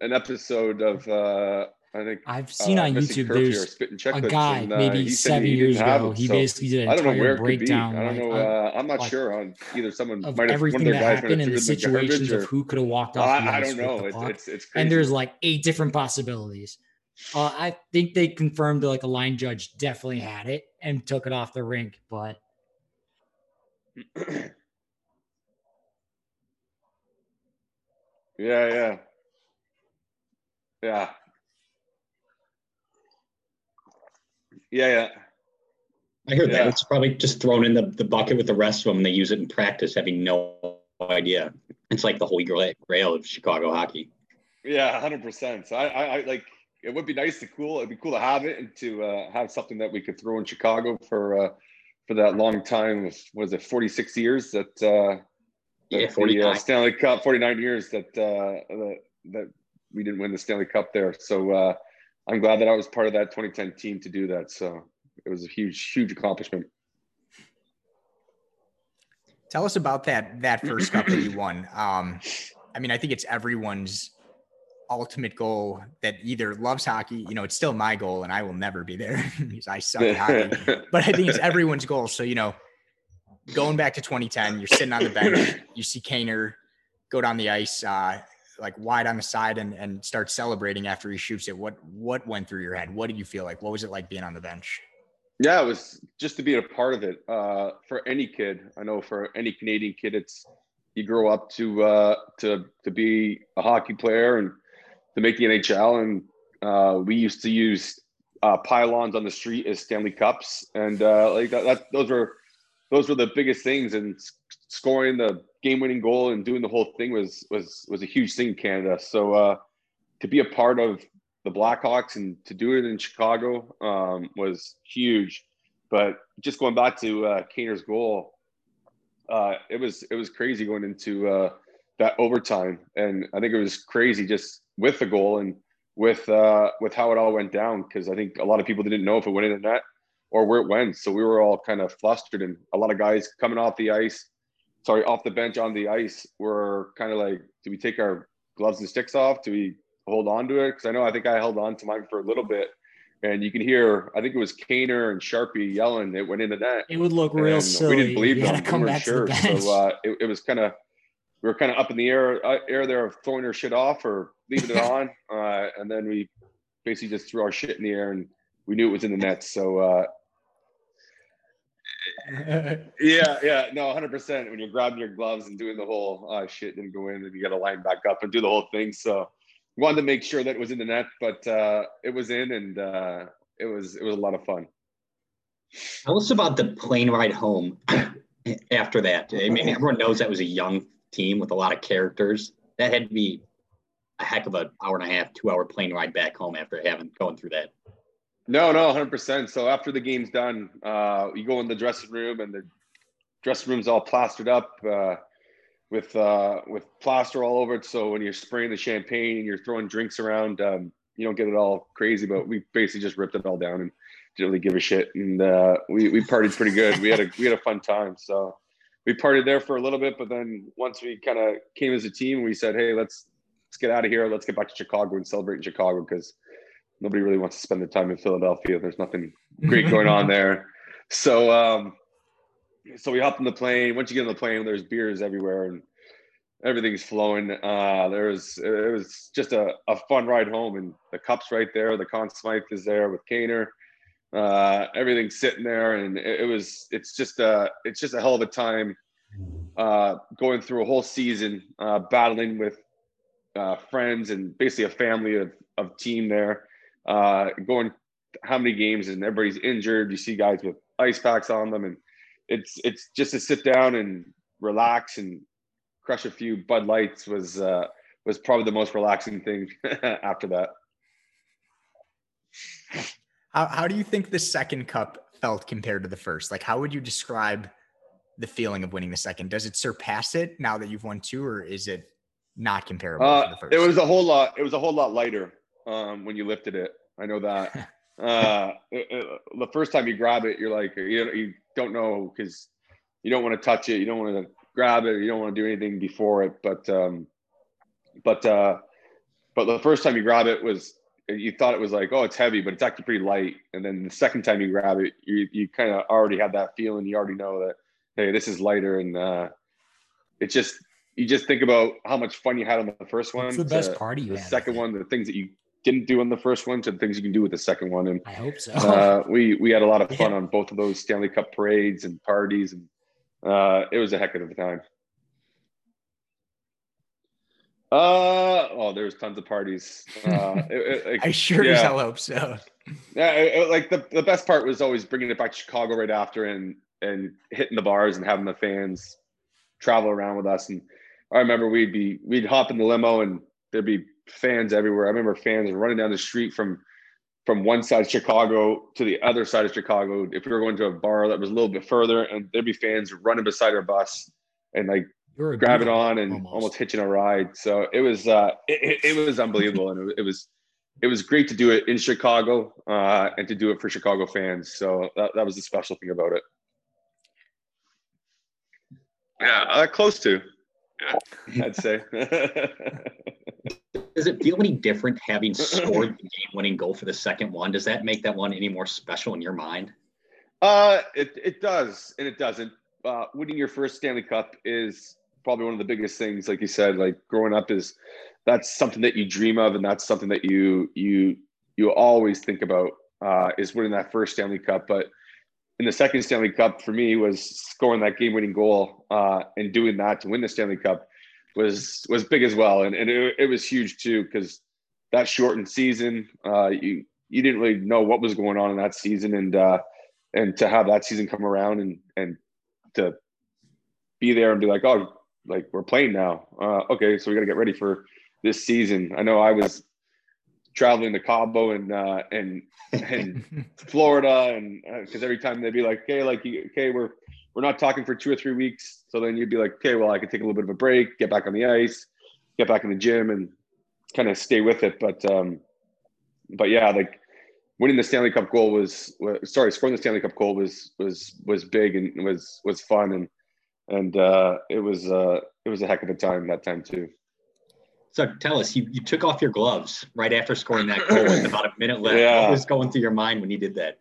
an episode of uh, I think I've seen uh, on YouTube there's a guy and, uh, maybe seven years ago. it, He so basically did an I don't know where entire it could be. breakdown. I don't know. of- Uh, I'm not like, sure on either someone of might have everything that guys might have happened and the it in the situations or- of who could have walked off the I, I don't know. It's, it's it's crazy. and there's like eight different possibilities. Uh, I think they confirmed that like a line judge definitely had it and took it off the rink, but yeah, yeah, yeah, yeah, yeah. I heard Yeah. that. It's probably just thrown in the, the bucket with the rest of them. They use it in practice, having no idea. It's like the holy grail of Chicago hockey. Yeah, hundred percent. So I, I, I like it would be nice to cool. It'd be cool to have it and to uh, have something that we could throw in Chicago for uh, for that long time. Was it forty six years that uh, Yeah, that the 49. uh, Stanley Cup? Forty nine years that uh, that that we didn't win the Stanley Cup there. So uh, I'm glad that I was part of that 2010 team to do that. So it was a huge, huge accomplishment. Tell us about that that first cup that you won. Um, I mean, I think it's everyone's ultimate goal that either loves hockey. You know, it's still my goal, and I will never be there because I suck at hockey. But I think it's everyone's goal. So you know, going back to 2010, you're sitting on the bench, you see Kaner go down the ice, uh, like wide on the side, and and start celebrating after he shoots it. What what went through your head? What did you feel like? What was it like being on the bench? Yeah, it was just to be a part of it. Uh, for any kid, I know for any Canadian kid, it's you grow up to uh, to to be a hockey player and to make the NHL. And uh, we used to use uh, pylons on the street as Stanley Cups, and uh, like that, that, those were those were the biggest things. And scoring the game-winning goal and doing the whole thing was was was a huge thing in Canada. So uh, to be a part of the Blackhawks and to do it in Chicago um, was huge. But just going back to uh, Kaner's goal, uh, it was it was crazy going into uh, that overtime, and I think it was crazy just with the goal and with uh, with how it all went down because I think a lot of people didn't know if it went in the net or where it went, so we were all kind of flustered, and a lot of guys coming off the ice, sorry, off the bench on the ice were kind of like, do we take our gloves and sticks off? Do we hold on to it? Because I know I think I held on to mine for a little bit, and you can hear I think it was Kaner and Sharpie yelling it went into that. it would look real silly. We didn't believe you them. come we back sure. So uh, it, it was kind of we were kind of up in the air uh, air there of throwing our shit off or leaving it on, uh, and then we basically just threw our shit in the air and we knew it was in the net. So uh, yeah, yeah, no, hundred percent. When you're grabbing your gloves and doing the whole uh, shit didn't go in, and you got to line back up and do the whole thing. So wanted to make sure that it was in the net, but uh, it was in, and uh, it was it was a lot of fun. Tell us about the plane ride home after that. I mean, everyone knows that was a young team with a lot of characters. That had to be a heck of an hour and a half, two hour plane ride back home after having going through that. No, no, hundred percent. So after the game's done, uh, you go in the dressing room, and the dressing room's all plastered up uh, with uh, with plaster all over it. So when you're spraying the champagne and you're throwing drinks around, um, you don't get it all crazy. But we basically just ripped it all down and didn't really give a shit. And uh, we we partied pretty good. We had a we had a fun time. So we partied there for a little bit, but then once we kind of came as a team, we said, hey, let's let's get out of here. Let's get back to Chicago and celebrate in Chicago because nobody really wants to spend the time in Philadelphia. There's nothing great going on there. So um so we hopped in the plane. Once you get on the plane, there's beers everywhere and everything's flowing. Uh there was it was just a, a fun ride home and the cup's right there. The Conn Smythe is there with Kaner. Uh, everything's sitting there, and it, it was it's just a it's just a hell of a time uh, going through a whole season, uh, battling with uh, friends and basically a family of, of team there, uh, going how many games and everybody's injured. You see guys with ice packs on them, and it's it's just to sit down and relax and crush a few Bud Lights was uh, was probably the most relaxing thing after that. How how do you think the second cup felt compared to the first? Like, how would you describe the feeling of winning the second? Does it surpass it now that you've won two, or is it not comparable uh, to the first? It was a whole lot. It was a whole lot lighter um, when you lifted it. I know that. uh, it, it, the first time you grab it, you're like, you, you don't know because you don't want to touch it, you don't want to grab it, you don't want to do anything before it. But um, but uh, but the first time you grab it was you thought it was like, oh, it's heavy, but it's actually pretty light. And then the second time you grab it, you you kind of already have that feeling. You already know that hey, this is lighter, and uh, it's just you just think about how much fun you had on the first one. It's the best party you the had. second one, the things that you didn't do on the first one to the things you can do with the second one. And I hope so. uh, we we had a lot of fun Yeah. on both of those Stanley Cup parades and parties, and uh, it was a heck of a time. Uh oh, there was tons of parties. Uh, it- it- like, I sure as yeah. hell hope so. yeah, like the, the best part was always bringing it back to Chicago right after and and hitting the bars and having the fans travel around with us. And I remember we'd be we'd hop in the limo and there'd be fans everywhere. I remember fans running down the street from from one side of Chicago to the other side of Chicago. If we were going to a bar that was a little bit further, and there'd be fans running beside our bus and like You're grabbing on and almost. almost. hitching a ride. So it was uh, it, it, it was unbelievable, and it, it was it was great to do it in Chicago uh, and to do it for Chicago fans. So that, that was the special thing about it. Yeah, uh, close to. I'd say. Does it feel any different having scored the game-winning goal for the second one? Does that make that one any more special in your mind? Uh, it it does and it doesn't. Uh, winning your first Stanley Cup is probably one of the biggest things. Like you said, like growing up is that's something that you dream of, and that's something that you you you always think about uh, is winning that first Stanley Cup. But in the second Stanley Cup for me was scoring that game-winning goal uh, and doing that to win the Stanley Cup was was big as well, and and it, it was huge too because that shortened season, uh, you you didn't really know what was going on in that season, and uh, and to have that season come around and and to be there and be like, oh, like we're playing now. Uh, okay, so we got to get ready for this season. I know I was traveling to Cabo and uh, and and Florida, and because every time they'd be like, okay, like okay, we're we're not talking for two or three weeks. So then you'd be like, okay, well, I could take a little bit of a break, get back on the ice, get back in the gym, and kind of stay with it. But um, but yeah, like winning the Stanley Cup goal was, sorry, scoring the Stanley Cup goal was was was big and was was fun and and uh, it was uh, it was a heck of a time that time too. So tell us, you, you took off your gloves right after scoring that goal with about a minute left. Yeah. What was going through your mind when you did that?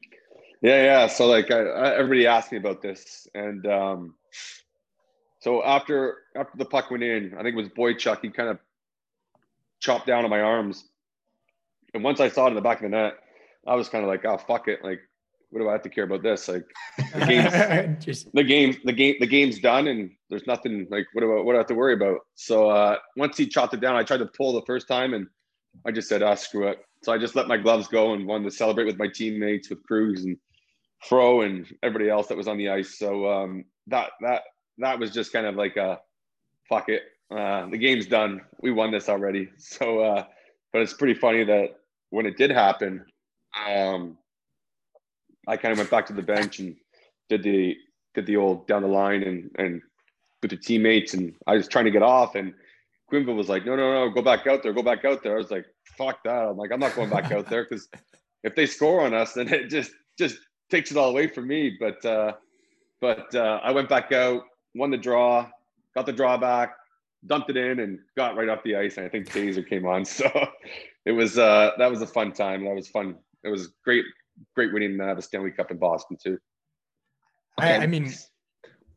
Yeah, yeah. So like, I, I, everybody asked me about this, and um, so after after the puck went in, I think it was Boychuk. He kind of chopped down on my arms, and once I saw it in the back of the net, I was kind of like, oh fuck it, like what do I have to care about this? Like the game's Just the game the game the game's done and there's nothing like what do I what do I have to worry about? So uh once he chopped it down, I tried to pull the first time and I just said, ah, screw it. So I just let my gloves go and wanted to celebrate with my teammates, with Cruz and Fro and everybody else that was on the ice. So um that that that was just kind of like a fuck it. Uh the game's done. We won this already. So uh but it's pretty funny that when it did happen, um I kind of went back to the bench and did the did the old down the line and and with the teammates and I was trying to get off and Quenneville was like, no, no, no, go back out there, go back out there. I was like, fuck that. I'm like, I'm not going back out there because if they score on us, then it just just takes it all away from me. But uh, but uh, I went back out, won the draw, got the draw back, dumped it in, and got right off the ice. And I think Tazer came on, so it was uh, that was a fun time. That was fun. It was great, great winning uh, the Stanley Cup in Boston too. I, I mean,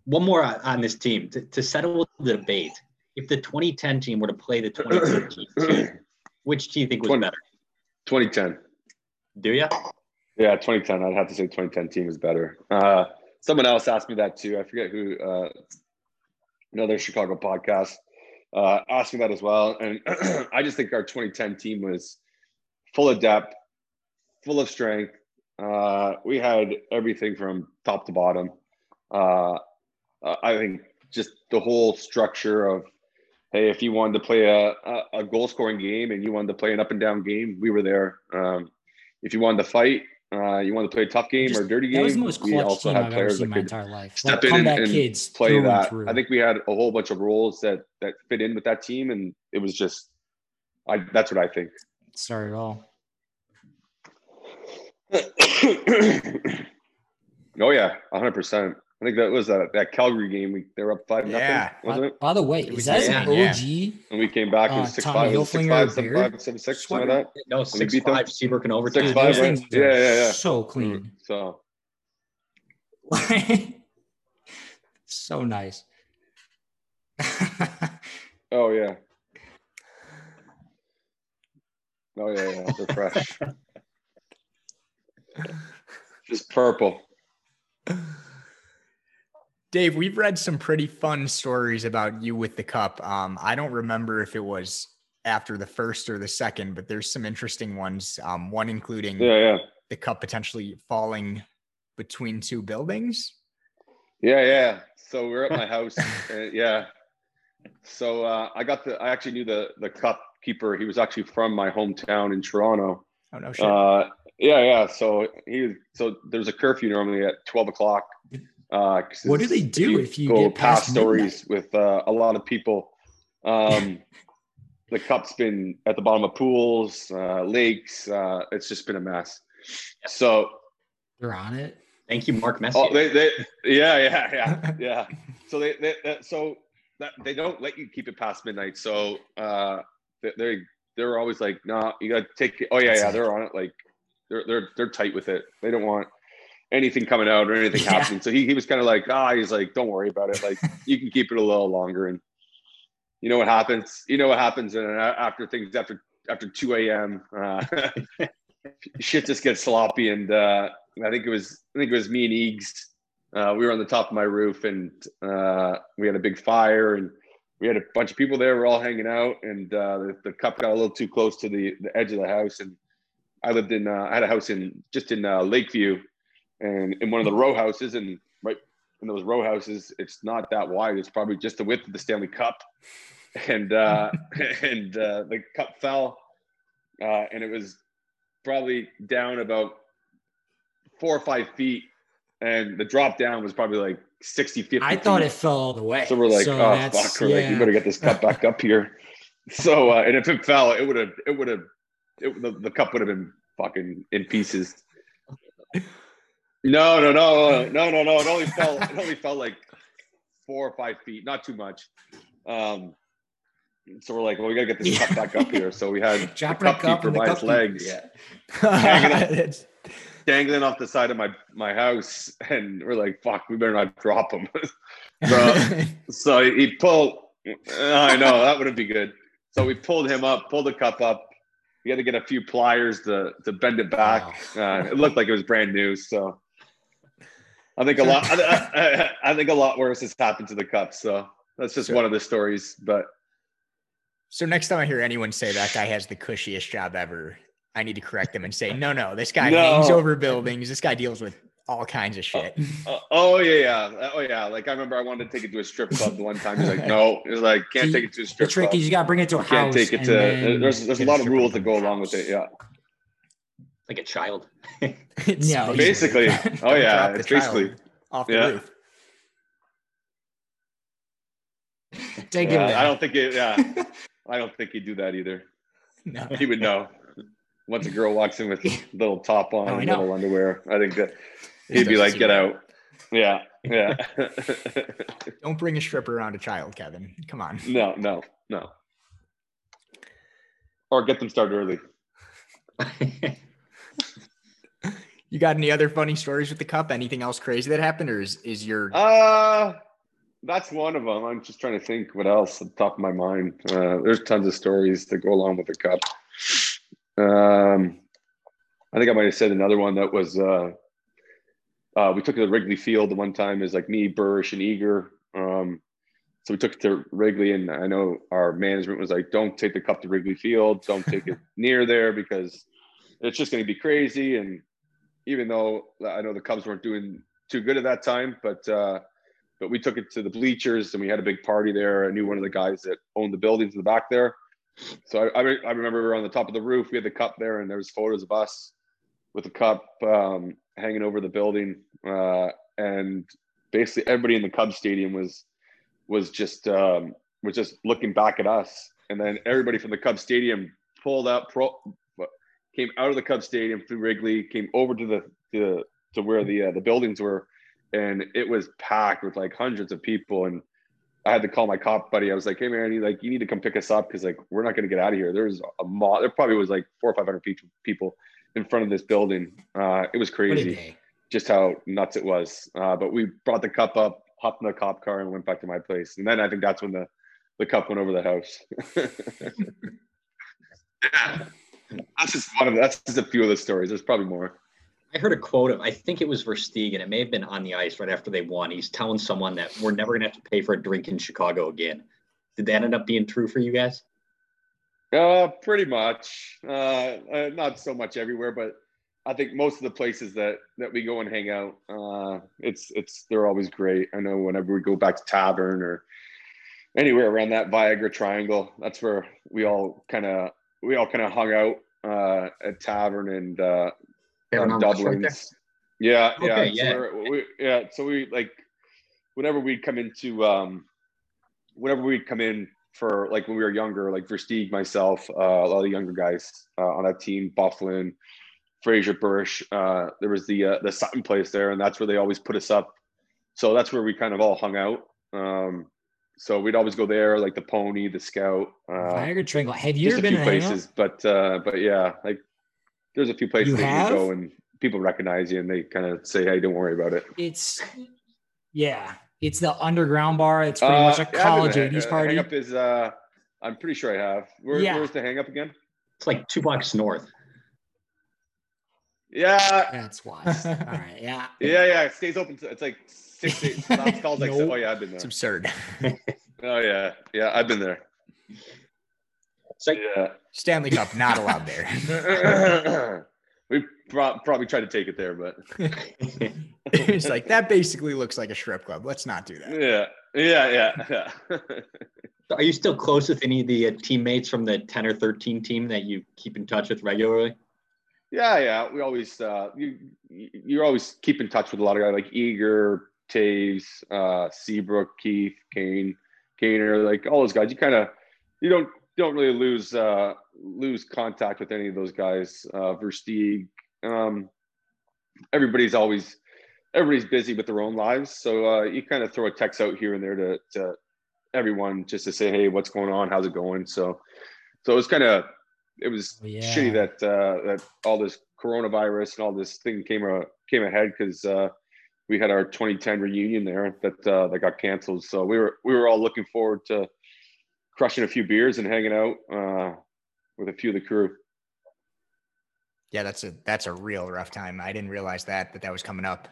One more on on this team to, to settle the debate. If the 2010 team were to play the 2013 team, which do you think was 20. better? 2010. Do you? Yeah, 2010. I'd have to say 2010 team is better. Uh, someone else asked me that too. I forget who. Uh, another Chicago podcast uh, asked me that as well, and I just think our 2010 team was full of depth, full of strength. Uh, we had everything from top to bottom. Uh, I think just the whole structure of hey, if you wanted to play a, a, goal scoring game and you wanted to play an up and down game, we were there. Um, if you wanted to fight, uh, you want to play a tough game Just- or dirty That game. was the most we clutch also team had I've ever players seen in that my entire life. step Like in and, kids play that. through. I think we had a whole bunch of roles that that fit in with that team, and it was just, I that's what I think. Sorry at all. oh yeah, hundred percent. I think that was that that Calgary game. We they were up five Yeah. nothing, wasn't it? By the way, It is was that yeah, an yeah. OG? And we came back. It Uh, was six Tommy five, it was six Hilfiger five, seven beard? five, seven six, something like that. No, six beat five Seabrook and overtime. Six five, right? Yeah, yeah, yeah. So clean. So so nice. Oh yeah. Oh yeah, yeah. They're fresh. Just purple. Dave, we've read some pretty fun stories about you with the cup. Um, I don't remember if it was after the first or the second, but there's some interesting ones. Um, one including Yeah, yeah. the cup potentially falling between two buildings. Yeah, yeah. So we're at my house. and yeah. So uh, I got the. I actually knew the the cup keeper. He was actually from my hometown in Toronto. Oh no shit. Uh, yeah, yeah. So he. So there's a curfew normally at twelve o'clock. Uh, 'cause What do they do if you go get past stories with uh, a lot of people? Um, the cup's been at the bottom of pools, uh, lakes. Uh, it's just been a mess. So They're on it. Thank you, Mark Messier. Oh, they, they, yeah, yeah, yeah, yeah. So they, they, that, so that they don't let you keep it past midnight. So uh, they, they, they're always like, nah, you gotta take it. Oh yeah, That's yeah, it. they're on it. Like they're, they're, they're tight with it. They don't want anything coming out or anything Yeah. happening. So he, he was kind of like, ah, he's like, don't worry about it. Like you can keep it a little longer. And you know what happens? You know what happens and after things after after 2 a.m. Uh, shit just gets sloppy and uh, I think it was I think it was me and Eags. Uh, we were on the top of my roof and uh, we had a big fire and we had a bunch of people there. We're all hanging out and uh, the, the cup got a little too close to the, the edge of the house. And I lived in uh, I had a house in just in uh, Lakeview and in one of the row houses and right in those row houses it's not that wide. It's probably just the width of the Stanley Cup. And uh, and uh, the cup fell uh, and it was probably down about four or five feet and the drop down was probably like 60 50 I thought feet. it fell all the way. so we're like oh fuck we're like you better get this cup back up here so uh, and if it fell it would have it would have it, the, the cup would have been fucking in pieces no no no no no no it only fell it only fell like four or five feet not too much. Um so we're like well we gotta get this Yeah. cup back up here. So we had the Dropping a cup cup keeper by cup his legs yeah. hanging up. Dangling off the side of my my house and we're like fuck we better not drop him. So, so he pulled i know that wouldn't be good. So we pulled him up pulled the cup up. We had to get a few pliers to to bend it back. Uh, it looked like it was brand new so i think a lot I, I, I think a lot worse has happened to the cup so that's just Sure. one of the stories but so next time I hear anyone say that guy has the cushiest job ever, I need to correct them and say, no, no, this guy No. hangs over buildings. This guy deals with all kinds of shit. Uh, oh yeah, yeah. Oh yeah. Like I remember I wanted to take it to a strip club the one time. He's like, no. He was like, can't See, take it to a strip. The trick club. is you gotta bring it to a You can't house. take it to. There's there's a lot of rules that go along with it. Yeah. Like a child. It's Yeah, basically- Basically. Oh yeah. It's basically. off the Yeah. roof. Take it Yeah, away. I don't think it. Yeah. I don't think he'd do that either. No. He would know. Once a girl walks in with a little top on Oh, and little underwear, I think that he'd be like, "Get right. out." Yeah. Yeah. Don't bring a stripper around a child, Kevin. Come on. no. No. No. Or get them started early. You got any other funny stories with the cup? Anything else crazy that happened, or is, is your Uh that's one of them. I'm just trying to think what else at the top of my mind. Uh, there's tons of stories that go along with the cup. Um, I think I might have said another one that was uh, uh, we took it to Wrigley Field the one time is like me, Burish, and Eager. Um, so we took it to Wrigley, and I know our management was like, "Don't take the cup to Wrigley Field. Don't take it near there because it's just going to be crazy." And even though I know the Cubs weren't doing too good at that time, but uh, but we took it to the bleachers and we had a big party there. I knew one of the guys that owned the buildings in the back there, so I, I, I remember we were on the top of the roof. We had the cup there, and there was photos of us with the cup um, hanging over the building, uh, and basically everybody in the Cubs stadium was was just um, was just looking back at us, and then everybody from the Cubs stadium pulled out, pro, came out of the Cubs stadium through Wrigley, came over to the to, to where the uh, the buildings were, and it was packed with like hundreds of people and. I had to call my cop buddy. I was like, "Hey man, you like you need to come pick us up because like we're not going to get out of here." There's a mob. There probably was like four or five hundred people in front of this building. Uh, it was crazy, just how nuts it was. Uh, but we brought the cup up, hopped in the cop car, and went back to my place. And then I think that's when the the cup went over the house. that's just one of that's just a few of the stories. There's probably more. I heard a quote of I think it was Versteeg, and it may have been on the ice right after they won. He's telling someone that we're never gonna have to pay for a drink in Chicago again. Did that end up being true for you guys? Uh, pretty much. Uh, uh, not so much everywhere, but I think most of the places that that we go and hang out, uh, it's it's they're always great. I know whenever we go back to tavern or anywhere around that Viagra Triangle, that's where we all kind of we all kind of hung out uh, at tavern and uh, Dublin. Right yeah, yeah, okay, yeah. So we, yeah. So we like whenever we'd come into um, whenever we'd come in for like when we were younger, like Versteeg, myself, uh, a lot of the younger guys uh, on that team, Byfuglien, Fraser Burish, uh, there was the uh, the Sutton place there, and that's where they always put us up. So that's where we kind of all hung out. Um, so we'd always go there, like the Pony, the Scout. Uh, Niagara Triangle. Have you ever been few places? But uh, but yeah, like there's a few places you that you go and people recognize you and they kind of say, "Hey, don't worry about it." It's yeah, it's the underground bar. It's pretty uh, much a college yeah, 80s party. Hangge-Uppe is uh I'm pretty sure I have. Where, yeah. Where's the Hangge-Uppe again? It's like two blocks north. Yeah. That's why. All right. Yeah. Yeah, yeah. It stays open. To, it's like six, eight. Last calls like, nope. oh yeah, I've been there. It's absurd. oh yeah, yeah, I've been there. So yeah. Stanley Cup not allowed there. we pro- probably tried to take it there, but it's like that basically looks like a strip club. Let's not do that. Yeah, yeah, yeah, yeah. so are you still close with any of the uh, teammates from the ten or thirteen team that you keep in touch with regularly? Yeah, yeah. We always uh, you you always keep in touch with a lot of guys like Eager, Toews, uh, Seabrook, Keith, Kane, Kaner, like all those guys. You kind of you don't don't really lose uh, lose contact with any of those guys. Uh, Versteeg, um, everybody's always everybody's busy with their own lives, so uh, you kind of throw a text out here and there to, to everyone just to say, hey, what's going on? How's it going? So, so it was kind of it was oh, yeah. shitty that uh, that all this coronavirus and all this thing came uh, came ahead because uh, we had our 2010 reunion there that uh, that got canceled. So we were we were all looking forward to crushing a few beers and hanging out uh, with a few of the crew. Yeah, that's a that's a real rough time. I didn't realize that that that was coming up.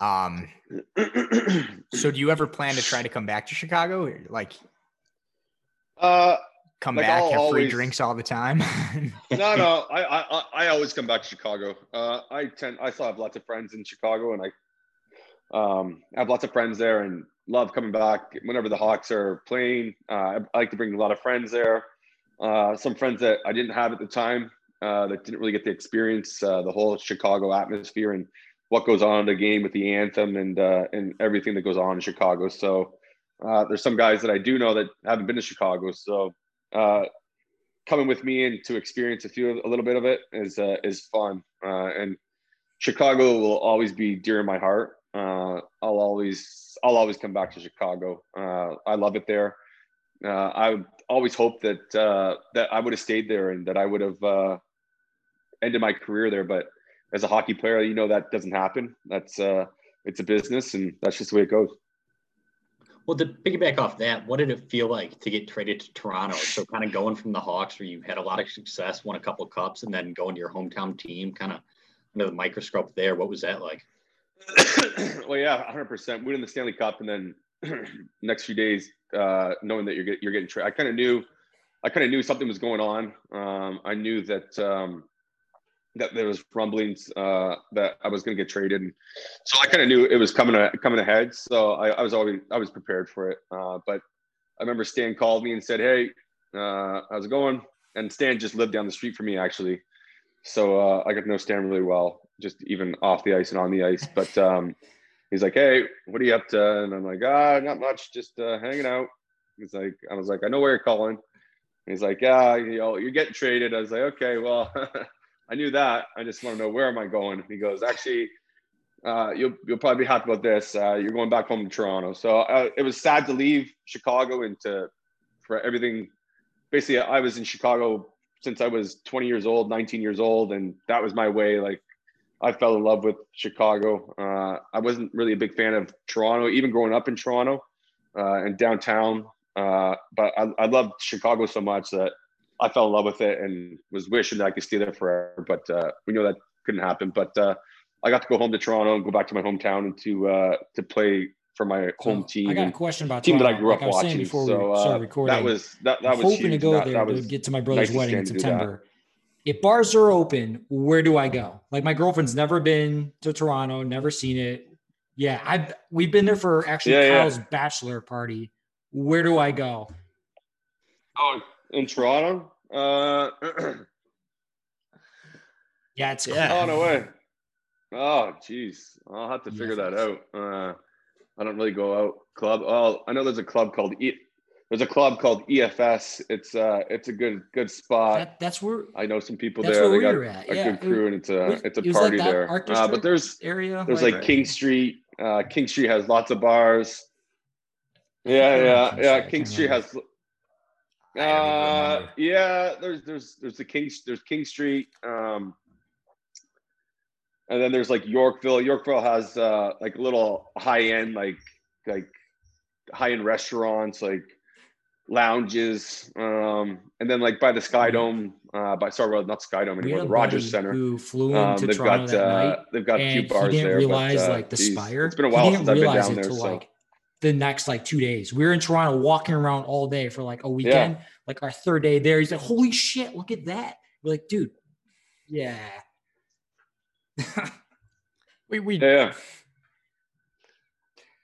Um, so do you ever plan to try to come back to Chicago? Like, uh, come like back, I'll have always, free drinks all the time. no, no, I, I I always come back to Chicago. Uh, I tend I still have lots of friends in Chicago, and I um I have lots of friends there, and love coming back whenever the Hawks are playing. Uh, I like to bring a lot of friends there. Uh, some friends that I didn't have at the time uh, that didn't really get to experience uh, the whole Chicago atmosphere and what goes on in the game with the anthem and uh, and everything that goes on in Chicago. So uh, there's some guys that I do know that haven't been to Chicago. So coming with me and to experience a few a little bit of it is is fun. Uh, and Chicago will always be dear in my heart. I'll always I'll always come back to Chicago. Uh, I love it there. Uh, I always hope that uh, that I would have stayed there and that I would have uh, ended my career there. But as a hockey player, you know that doesn't happen. That's uh, it's a business, and that's just the way it goes. Well, to piggyback off that, what did it feel like to get traded to Toronto? So kind of going from the Hawks, where you had a lot of success, won a couple of cups, and then going to your hometown team, kind of under the microscope there. What was that like? well, yeah, 100. percent Winning the Stanley Cup, and then next few days, uh, knowing that you're get, you're getting traded. I kind of knew, I kind of knew something was going on. Um, I knew that um, that there was rumblings uh, that I was going to get traded. So I kind of knew it was coming a, coming ahead. So I, I, was always I was prepared for it. Uh, but I remember Stan called me and said, "Hey, uh, how's it going?" And Stan just lived down the street from me actually, so uh, I got to know Stan really well, just even off the ice and on the ice. But um, he's like, "Hey, what are you up to?" And I'm like, "Ah, not much, just uh, hanging out." He's like, "I was like, I know where you're calling." And he's like, "Yeah, you know, you're getting traded." I was like, "Okay, well." I knew that. I just want to know where am I going? He goes, actually, uh, you'll you'll probably be happy about this. Uh, you're going back home to Toronto. So uh, it was sad to leave Chicago and to for everything. Basically, I was in Chicago since I was 20 years old, 19 years old, and that was my way. Like I fell in love with Chicago. Uh, I wasn't really a big fan of Toronto, even growing up in Toronto uh, and downtown. Uh, but I, I loved Chicago so much that I fell in love with it and was wishing that I could stay there forever. But uh, we know that couldn't happen. But uh, I got to go home to Toronto and go back to my hometown and to uh, to play for my home so team. I got a question about team Toronto. that I grew like up I watching. Before so we started recording, that was that, that I'm was hoping huge. to go that, there that to get to my brother's nice wedding in September. If bars are open, where do I go? Like my girlfriend's never been to Toronto, never seen it. Yeah, I've we've been there for actually yeah, Kyle's yeah. bachelor party. Where do I go? Oh, in Toronto? Uh, yeah, it's yeah. Oh no way. Oh jeez, I'll have to figure that out. Uh, I don't really go out club. Oh, I know there's a club called E. There's a club called EFS. It's uh, it's a good good spot. That, that's where I know some people there. They got a yeah, good crew, and it's a was, it's a party like there. Uh, but there's area there's like, like King Street. Uh, King Street has lots of bars. Yeah, yeah, yeah. King Street has uh, yeah, there's there's there's the King there's King Street, um, and then there's like Yorkville. Yorkville has uh, like little high end like like high end restaurants like lounges, um, and then like by the Sky Dome, uh, by sorry, not Sky Dome anymore, the Rogers Center. Who flew into um, they've Toronto got that uh, night, they've got a few bars he didn't there. Realize but, uh, like the geez, spire. It's been a while since I've been down there. So. Like, the next like two days. We were in Toronto walking around all day for like a weekend. Yeah. Like our third day there, he's like, "Holy shit, look at that!" We're like, "Dude, yeah." we we yeah.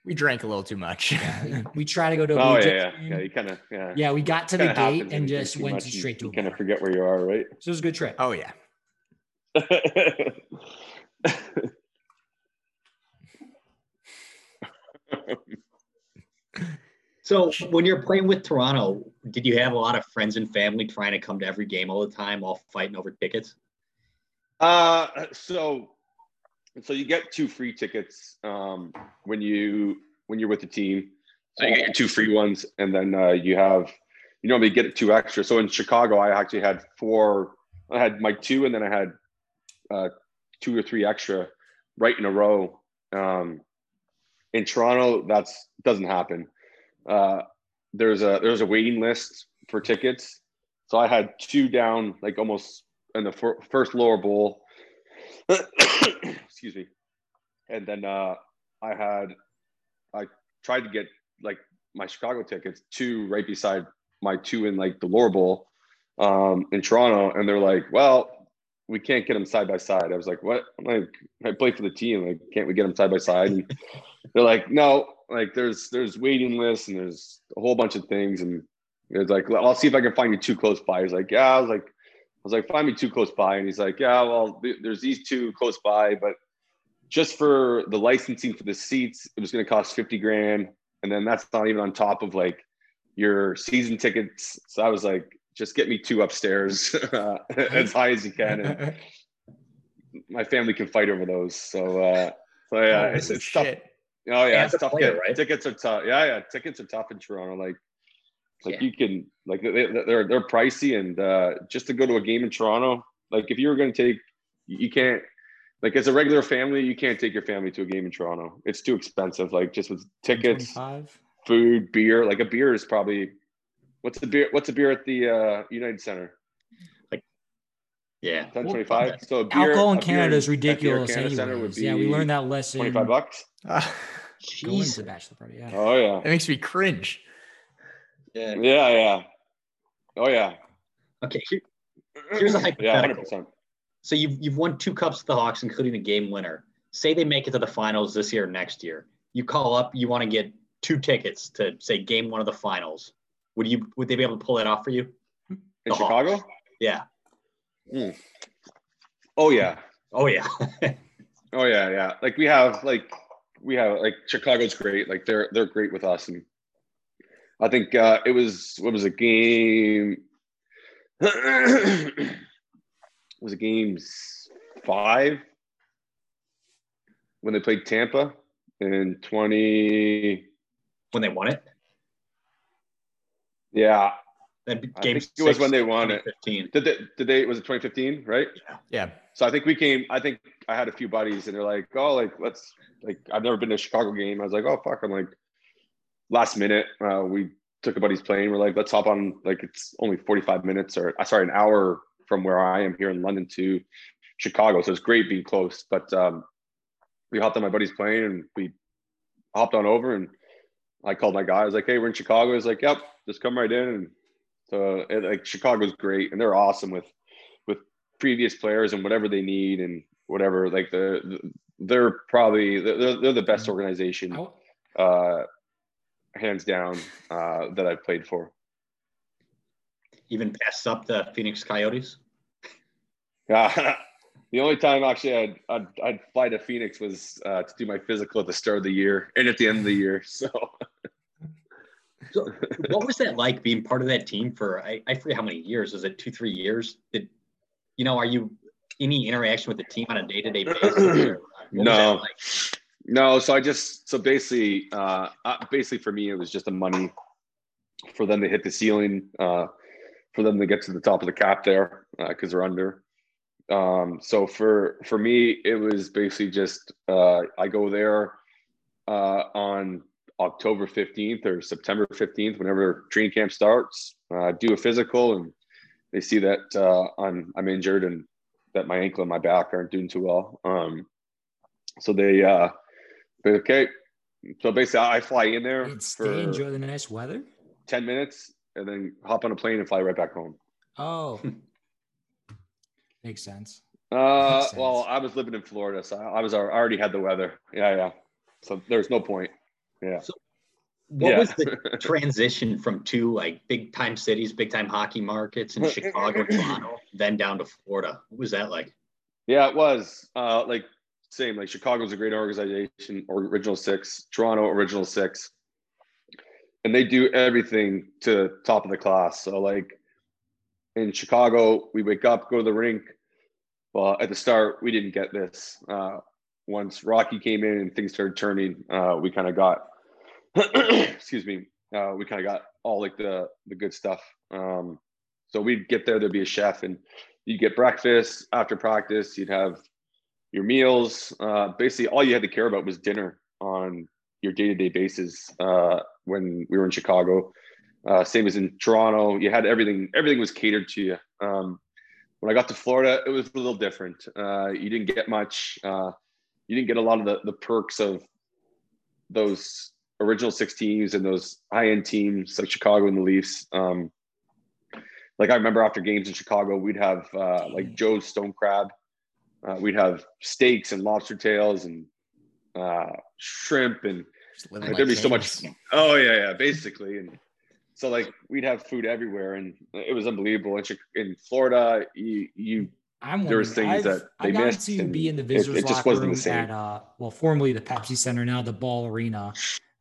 We drank a little too much. Yeah, we try to go to. oh yeah, yeah, yeah. You kind of yeah. Yeah, we got to the gate and just went straight to. You kind of forget where you are, right? So it was a good trip. Oh yeah. So when you're playing with Toronto, did you have a lot of friends and family trying to come to every game all the time, all fighting over tickets? Uh, so so you get two free tickets um, when you when you're with the team. So you get your two free ones, and then uh, you have you normally get two extra. So in Chicago, I actually had four. I had my two, and then I had uh, two or three extra right in a row. Um, in Toronto, that's doesn't happen uh, there's a there's a waiting list for tickets. So I had two down, like almost in the fir- first lower bowl. Excuse me. And then uh, I had I tried to get like my Chicago tickets, two right beside my two in like the lower bowl um, in Toronto, and they're like, "Well, we can't get them side by side." I was like, "What?" I'm like, "I play for the team. Like, can't we get them side by side?" And they're like, "No, like there's there's waiting lists and there's a whole bunch of things and it's like I'll see if I can find you two close by. He's like, yeah. I was like, I was like, find me two close by, and he's like, yeah. Well, th- there's these two close by, but just for the licensing for the seats, it was going to cost fifty grand, and then that's not even on top of like your season tickets. So I was like, just get me two upstairs uh, as high as you can, and my family can fight over those. So, uh, so yeah, oh, it's, it's tough. Oh yeah, it's tough. Player, right? Tickets are tough. Yeah, yeah, tickets are tough in Toronto. Like, like yeah. you can like they, they're they're pricey, and uh, just to go to a game in Toronto, like if you were going to take, you can't. Like as a regular family, you can't take your family to a game in Toronto. It's too expensive. Like just with tickets. food, beer. Like a beer is probably what's the beer? What's a beer at the uh, United Center? Yeah. Ten twenty five. So a beer, Alcohol in a beer Canada is ridiculous. Canada Center Anyways. would Yeah, we learned that lesson. Twenty five bucks. Going Jeez. to bachelor party. Yeah. Oh yeah. It makes me cringe. Yeah. Yeah, yeah. Oh yeah. Okay. Here, here's a Yeah, hundred hypothetical. percent. So you've you've won two cups with the Hawks, including a game winner. Say they make it to the finals this year or next year. You call up, you want to get two tickets to say game one of the finals. Would you would they be able to pull that off for you? In The Hawks. Chicago? Yeah. Oh yeah. Oh yeah. Oh yeah, yeah. Like we have like we have like Chicago's great. Like they're they're great with us, and I think uh, it was what was a game. was a game five when they played Tampa in twenty. when they won it. Yeah, Then I game think it was when they won it. 2015. did they? Did they? Was it twenty fifteen? Right. Yeah. So I think we came. I think I had a few buddies, and they're like, "Oh, like let's like I've never been to a Chicago game." I was like, "Oh fuck!" I'm like, last minute, uh, we took a buddy's plane. We're like, "Let's hop on." Like it's only 45 minutes, or uh, sorry, an hour from where I am here in London to Chicago. So it's great being close. But um, we hopped on my buddy's plane and we hopped on over, and I called my guy. I was like, "Hey, we're in Chicago." He's like, "Yep, just come right in." And so it, like Chicago's great, and they're awesome with with previous players and whatever they need and whatever. Like the, the they're probably they're, they're the best organization, uh, hands down, uh, that I've played for. Even passed up the Phoenix Coyotes. Yeah. the only time actually I'd, I'd, I'd fly to Phoenix was uh, to do my physical at the start of the year and at the end of the year. So So what was that like being part of that team for I, I forget how many years? Was it two, three years? Did you know, are you any interaction with the team on a day-to-day basis? or what was that No. like? No, so I just so basically, uh, uh, basically for me, it was just the money for them to hit the ceiling, uh, for them to get to the top of the cap there because they're under. Um, so for for me, it was basically just uh, I go there uh, on October fifteenth or September fifteenth, whenever training camp starts. Uh, do a physical, and they see that uh, I'm I'm injured and that my ankle and my back aren't doing too well. Um, so they uh, they, okay. So basically, I fly in there You'd stay, for enjoy the nice weather. ten minutes, and then hop on a plane and fly right back home. Oh, makes sense. Uh, Makes sense. well, I was living in Florida, so I was I already had the weather. Yeah, yeah. So there's no point. Yeah. So What Yeah. was the transition from two like big time cities, big time hockey markets in Chicago, Toronto, then down to Florida? What was that like? Yeah, it was. Uh, like same. Like Chicago's a great organization, or Original Six. Toronto, Original Six, and they do everything to top of the class. So like in Chicago, we wake up, go to the rink. Well, at the start, we didn't get this. Uh, once Rocky came in and things started turning, uh, we kind of got, excuse me, uh, we kind of got all like the the good stuff. Um, so we'd get there, there'd be a chef, and you'd get breakfast after practice. You'd have your meals. Uh, basically, all you had to care about was dinner on your day to day basis. Uh, when we were in Chicago, uh, same as in Toronto, you had everything. Everything was catered to you. Um, when I got to Florida, it was a little different. Uh, you didn't get much. Uh, you didn't get a lot of the, the perks of those original six teams and those high end teams like Chicago and the Leafs. Um, like I remember after games in Chicago, we'd have uh, like Joe's Stone Crab. Uh, we'd have steaks and lobster tails and uh, shrimp and like there'd be so much. Oh yeah, yeah, basically. And so like we'd have food everywhere, and it was unbelievable. In, in Florida, you you I'm There was things I've, that they I've gotten missed, to be in the visitors it just locker wasn't the room same. at uh, well, formerly the Pepsi Center, now the Ball Arena.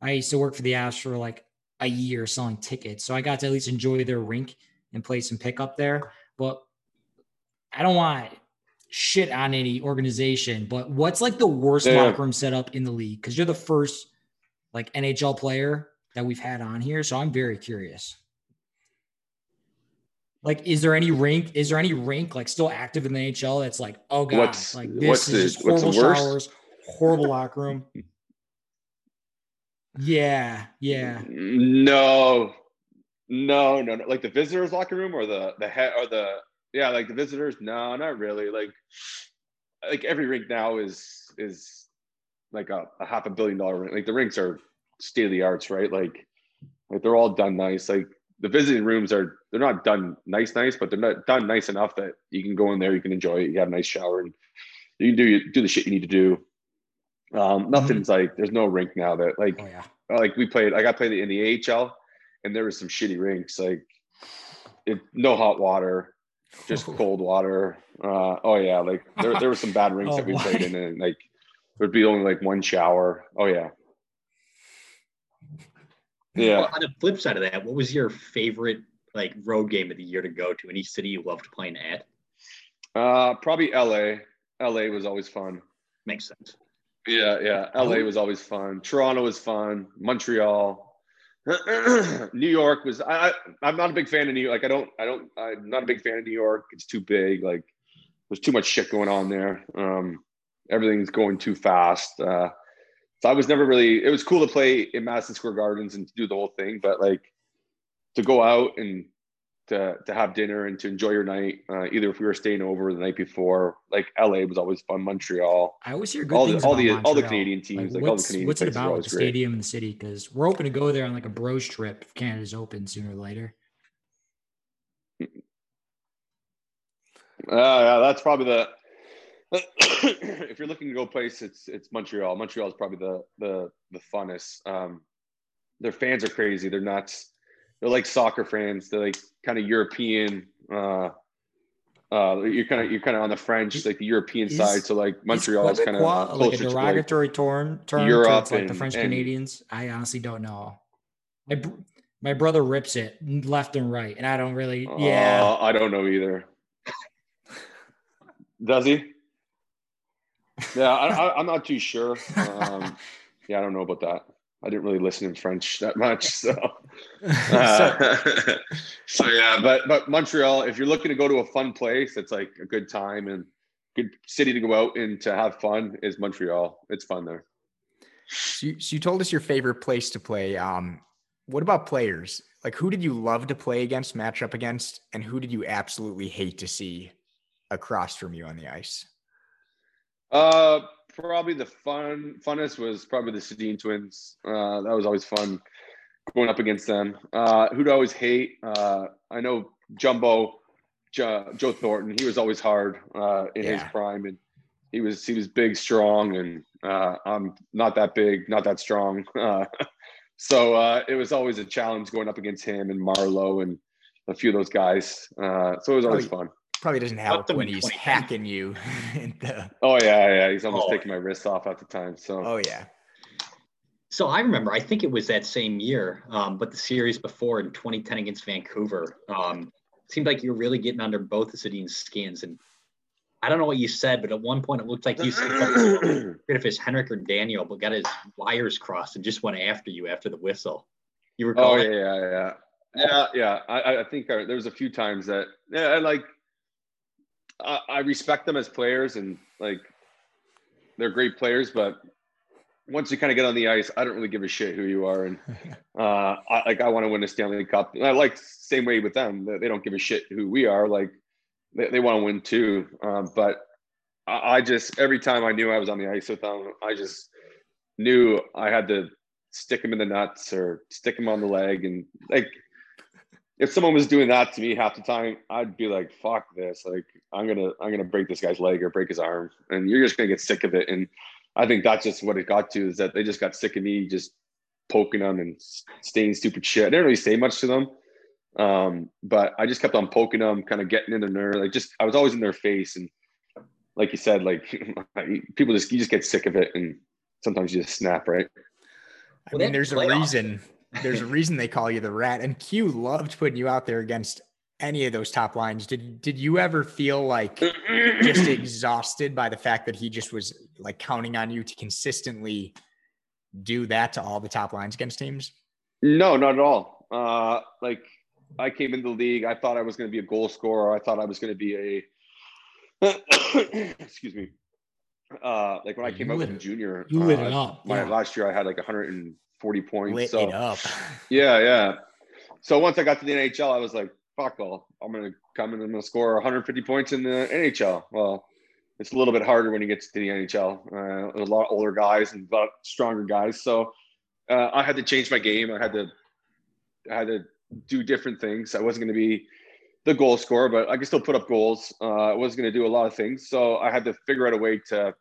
I used to work for the Avs for like a year selling tickets, so I got to at least enjoy their rink and play some pickup there. But I don't want shit on any organization. But what's like the worst Yeah. locker room setup in the league? Because you're the first like NHL player that we've had on here, so I'm very curious. Like, is there any rink? Is there any rink like still active in the NHL that's like, oh god, What's- like this what's is the- just what's the horrible worst? showers, horrible locker room. Yeah, yeah. No, no, no, no. Like the visitors' locker room or the the head or the yeah, like the visitors. No, not really. Like like every rink now is is like a, a half a billion dollar rink. Like the rinks are state of the arts, right? Like like they're all done nice. Like the visiting rooms are they're not done nice, nice, but they're not done nice enough that you can go in there, you can enjoy it, you have a nice shower, and you can do do the shit you need to do. Um, nothing's mm-hmm. like there's no rink now that like oh, yeah. like we played like I played in the AHL and there was some shitty rinks like it, no hot water, just cold water. Uh, oh yeah, like there there were some bad rinks oh, that we played in and like there'd be only like one shower. Oh yeah. Yeah. Well, on the flip side of that, what was your favorite like road game of the year to go to? Any city you loved playing at? Uh, probably LA. LA was always fun. Makes sense. Yeah, yeah. LA was always fun. Toronto was fun. Montreal. New York was I, I am not a big fan of New York. Like I don't I don't I'm not a big fan of New York. It's too big. Like there's too much shit going on there. Um everything's going too fast. Uh so I was never really. It was cool to play in Madison Square Gardens and to do the whole thing, but like to go out and to to have dinner and to enjoy your night, uh, either if we were staying over the night before, like LA was always fun. Montreal. I always hear good all things the all the Montreal. all the Canadian teams, like, like all the Canadian. What's it about with the great. stadium and the city? Because we're hoping to go there on like a bros trip if Canada's open sooner or later. Uh, yeah, that's probably the if you're looking to go place, it's it's Montreal. Montreal is probably the the the funnest. Um, their fans are crazy. They're nuts. They're like soccer fans. They're like kind of European. Uh, uh, you're kind of you're kind of on the French, like the European is, side. So like Montreal is kind of like a derogatory like term, term Europe like and, the French and, Canadians. I honestly don't know. My my brother rips it left and right, and I don't really. Yeah, uh, I don't know either. Does he? Yeah, I, am not too sure. Um, yeah, I don't know about that. I didn't really listen in French that much, so. Uh, so yeah, but but Montreal, if you're looking to go to a fun place, it's like a good time and good city to go out and to have fun is Montreal. It's fun there. So you, so you told us your favorite place to play. Um, what about players? Like, who did you love to play against, match up against, and who did you absolutely hate to see across from you on the ice? Uh, probably the fun funnest was probably the Sedin twins. Uh, that was always fun going up against them. Uh, who'd always hate? Uh, I know Jumbo, jo- Joe Thornton. He was always hard uh, in yeah. his prime, and he was he was big, strong, and uh, I'm not that big, not that strong. Uh, so uh, it was always a challenge going up against him and Marleau and a few of those guys. Uh, so it was always fun probably doesn't help when he's hacking you. the... Oh yeah, yeah. He's almost oh. taking my wrist off at the time. So. Oh yeah. So I remember, I think it was that same year, um, but the series before in 2010 against Vancouver, um, seemed like you were really getting under both the Sedin's skins. And I don't know what you said, but at one point it looked like you said if it's Henrik or Daniel, but got his wires crossed and just went after you after the whistle. You were. Oh yeah, yeah, yeah, yeah, yeah. I, I think there was a few times that yeah, I like I, I respect them as players and like they're great players, but once you kind of get on the ice, I don't really give a shit who you are. And uh, I, like I want to win a Stanley Cup. And I like same way with them. They don't give a shit who we are. Like they, they want to win too. Um, but I, I, just every time I knew I was on the ice with them, I just knew I had to stick them in the nuts or stick them on the leg. And like if someone was doing that to me half the time, I'd be like, "Fuck this!" Like, I'm gonna, I'm gonna break this guy's leg or break his arm, and you're just gonna get sick of it. And I think that's just what it got to is that they just got sick of me just poking them and saying stupid shit. I didn't really say much to them, um, but I just kept on poking them, kind of getting in their nerve. Like, just I was always in their face, and like you said, like people just you just get sick of it, and sometimes you just snap, right? I mean, there's a reason there's a reason they call you the rat. And Q loved putting you out there against any of those top lines. Did did you ever feel like just exhausted by the fact that he just was like counting on you to consistently do that to all the top lines against teams? No, not at all. Uh, like I came into the league, I thought I was going to be a goal scorer. I thought I was going to be a excuse me. Uh, like when I came You out lit with it- junior, you lit uh, it up, My yeah. last year I had like 140 points. Lit so it up. yeah, yeah. So once I got to the NHL, I was like, fuck, well, I'm gonna come and I'm gonna score 150 points in the NHL. Well, it's a little bit harder when you get to the NHL. Uh, a lot of older guys and a lot stronger guys. So uh, I had to change my game. I had to, I had to do different things. I wasn't going to be the goal scorer, but I could still put up goals. Uh, I was going to do a lot of things. So I had to figure out a way to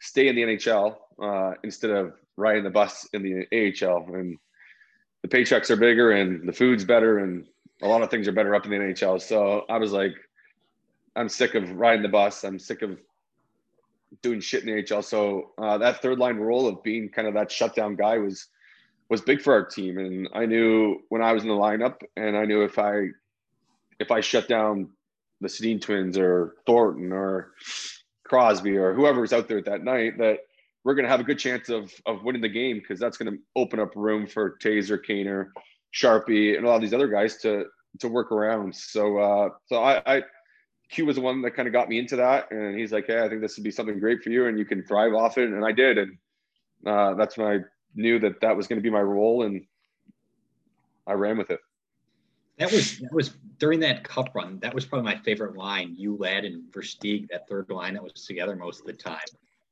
stay in the NHL uh, instead of riding the bus in the AHL. And the paychecks are bigger and the food's better and a lot of things are better up in the NHL. So I was like, I'm sick of riding the bus. I'm sick of doing shit in the AHL. So uh, that third line role of being kind of that shutdown guy was was big for our team. And I knew when I was in the lineup, and I knew if I if I shut down the Sedin twins or Thornton or Crosby or whoever was out there that night, that we're going to have a good chance of of winning the game because that's going to open up room for Tazer, Kaner, Sharpie, and a lot of these other guys to to work around. So uh, so I, I Q was the one that kind of got me into that, and he's like, "Hey, I think this would be something great for you, and you can thrive off it." And I did, and uh, that's when I knew that that was going to be my role, and I ran with it. That was that was during that cup run. That was probably my favorite line. You, Ladd and Versteeg, that third line that was together most of the time.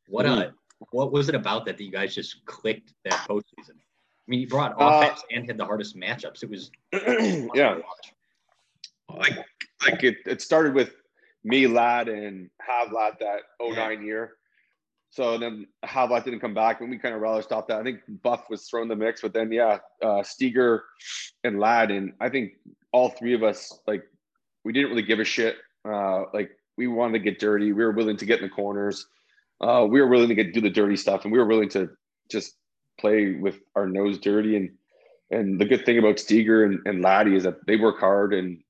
What uh, what was it about that that you guys just clicked that postseason? I mean, you brought Uh, offense and had the hardest matchups. It was yeah, like like it, it started with me, Ladd, and Havlat that 09 year. So then Havlat didn't come back, and we kind of rather stopped that. I think Buff was thrown the mix, but then yeah, uh, Steger and Ladd, and I think all three of us like we didn't really give a shit. Uh, like we wanted to get dirty. We were willing to get in the corners. Uh, we were willing to get do the dirty stuff, and we were willing to just play with our nose dirty. And and the good thing about Steger and, and Laddie is that they work hard and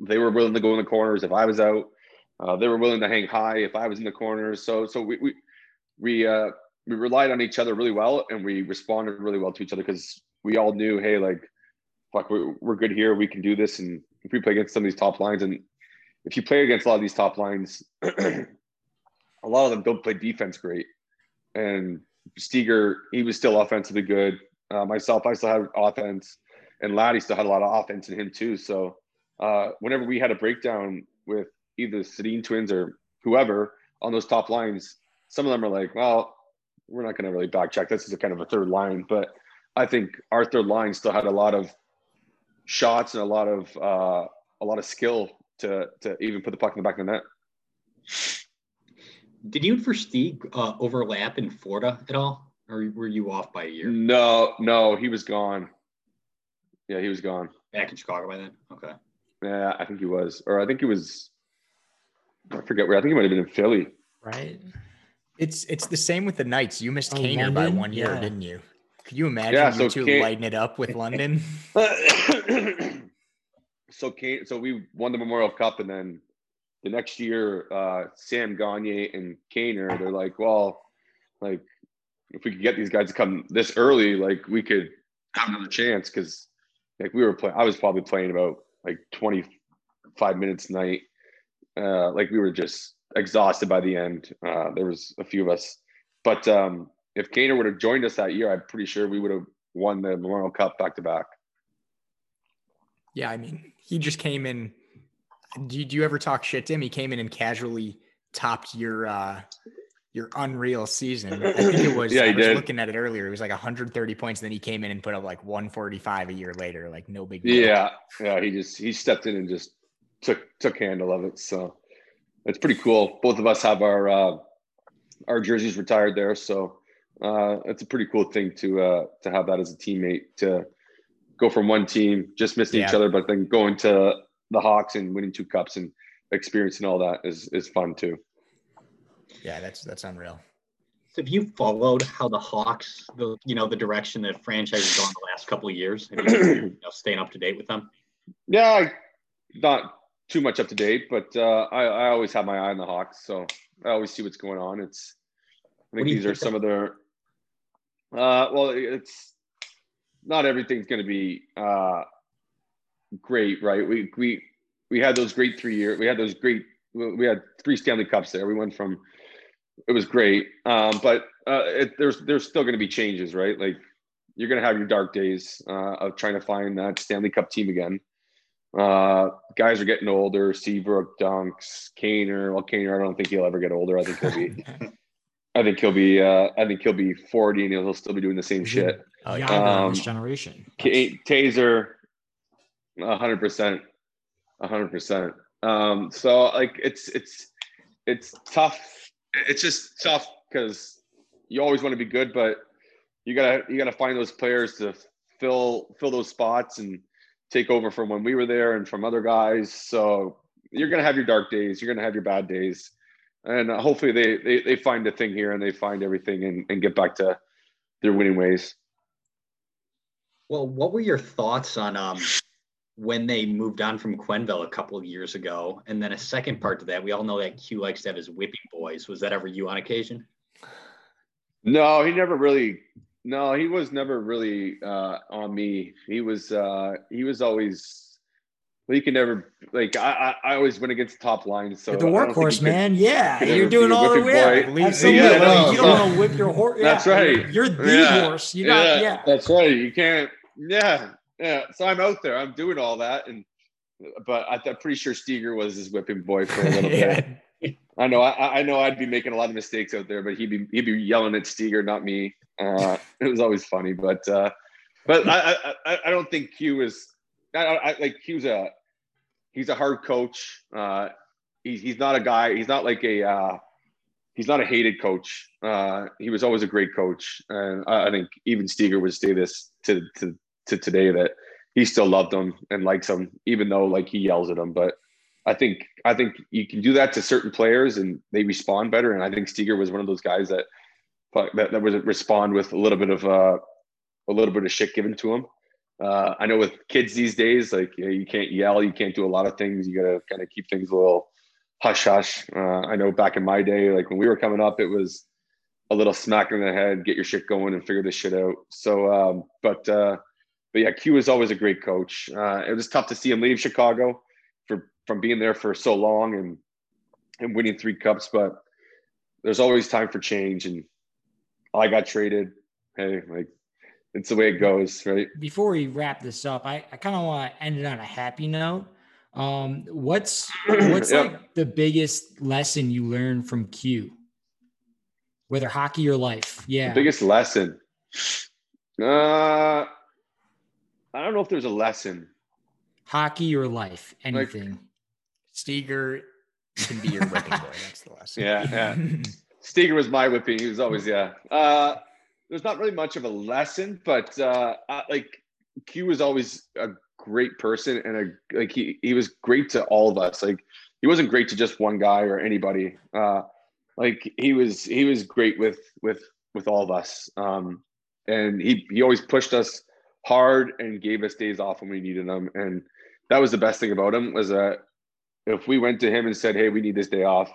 they were willing to go in the corners if I was out. Uh, they were willing to hang high if I was in the corners. So so we we we uh, we relied on each other really well and we responded really well to each other because we all knew, hey, like fuck, we're, we're good here. We can do this. And if we play against some of these top lines, and if you play against a lot of these top lines, a lot of them don't play defense great. And Steger, he was still offensively good. Uh, myself, I still had offense, and Laddie still had a lot of offense in him too. So uh, whenever we had a breakdown with either the Sedin twins or whoever on those top lines, some of them are like, well, we're not going to really back check. This is a kind of a third line, but I think our third line still had a lot of shots and a lot of uh, a lot of skill to to even put the puck in the back of the net. Did you and Versteeg uh, overlap in Florida at all, or were you off by a year? No, no, he was gone. Yeah, he was gone. Back in Chicago by then. Okay. Yeah, I think he was, or I think he was. I forget where. I think he might have been in Philly. right? It's it's the same with the Knights. You missed Oh, Kaner by one year, Yeah. didn't you? Could you imagine Yeah, you two Kane- lighting it up with London? so Kane, so we won the Memorial Cup, and then the next year, uh, Sam Gagner and Kaner, they're like, well, like if we could get these guys to come this early, like we could have another chance because like we were playing. I was probably playing about like twenty five minutes a night. Uh, like we were just exhausted by the end. Uh, there was a few of us, but um, if Kaner would have joined us that year, I'm pretty sure we would have won the Memorial Cup back to back. yeah, I mean, he just came in. Do you, do you ever talk shit to him? He came in and casually topped your uh your unreal season. I think it was. Yeah, he I was did. looking at it earlier. It was like 130 points. And then he came in and put up like 145 a year later. Like no big deal. Yeah, yeah. He just he stepped in and just took took handle of it. So it's pretty cool. Both of us have our uh, our jerseys retired there, so uh, it's a pretty cool thing to uh, to have that as a teammate to go from one team just missing each other, but then going to the Hawks and winning two cups and experiencing all that is is fun too. Yeah, that's that's unreal. So have you followed how the Hawks, the you know, the direction that franchise has gone the last couple of years? Have you, you know, staying up to date with them? Yeah, I, not too much up to date, but uh, I, I always have my eye on the Hawks, so I always see what's going on. It's I think do you these are think some of their. Uh, well, it's not everything's going to be uh, great, right? We we we had those great three year. We had those great. We had three Stanley Cups there. We went from it was great. Um, but uh, it, there's there's still going to be changes, right? Like you're going to have your dark days uh, of trying to find that Stanley Cup team again. Uh, guys are getting older. Seabrook, Dunks, Kaner. Well, Kaner, I don't think he'll ever get older. I think he'll be. I think he'll be. Uh, I think he'll be 40 and he'll still be doing the same shit. Oh, yeah. Um, this generation. K- Tazer, 100 percent, 100 percent. Um, so like it's it's it's tough. It's just tough because you always want to be good, but you gotta you gotta find those players to fill fill those spots and take over from when we were there and from other guys. So you're gonna have your dark days. You're gonna have your bad days, and hopefully they, they they find a thing here and they find everything and, and get back to their winning ways. Well, what were your thoughts on um, when they moved on from Quenneville a couple of years ago? And then a second part to that, we all know that Q likes to have his whipping boys. Was that ever you on occasion? No, he never really no, he was never really uh, on me. He was uh, he was always. He can never like I, I, I always went against the top line. So the workhorse, man. yeah, you're doing all the way. Absolutely. Yeah, no, you don't so, want to whip your horse. That's right. You're the yeah. horse. You got yeah. yeah. That's right. You can't. Yeah, yeah. So I'm out there. I'm doing all that, and but I, am pretty sure Steger was his whipping boy for a little bit. I know. I, I know. I'd be making a lot of mistakes out there, but he'd be he'd be yelling at Steger, not me. Uh, it was always funny, but uh, but I, I I don't think Q is. I, I like Q's a he's a hard coach. Uh, he's he's not a guy. He's not like a uh, he's not a hated coach. Uh, he was always a great coach, and I, I think even Steger would say this to to to today that he still loved him and likes him, even though like he yells at him. But I think I think you can do that to certain players and they respond better. And I think Steger was one of those guys that that, that would respond with a little bit of uh, a little bit of shit given to him. Uh, I know with kids these days, like you, know, you, can't yell, you can't do a lot of things. You got to kind of keep things a little hush hush. Uh, I know back in my day, like when we were coming up, it was a little smack in the head, get your shit going and figure this shit out. So, um, but uh, but yeah, Q is always a great coach. Uh, it was tough to see him leave Chicago for from being there for so long and and winning three cups, but there's always time for change and I got traded. Hey, like it's the way it goes, right? Before we wrap this up, I, I kind of want to end it on a happy note. Um, what's what's yep. like the biggest lesson you learned from Q? Whether hockey or life, yeah. The biggest lesson. Uh, I don't know if there's a lesson. Hockey or life, anything. Like, Steger can be your whipping boy. That's the lesson. Yeah, yeah. Steger was my whipping. He was always yeah. Uh, there's not really much of a lesson, but uh, I, like Q was always a great person and a like he he was great to all of us. Like he wasn't great to just one guy or anybody. Uh, like he was he was great with with with all of us. Um, and he he always pushed us hard and gave us days off when we needed them. And that was the best thing about him was that if we went to him and said, "Hey, we need this day off,"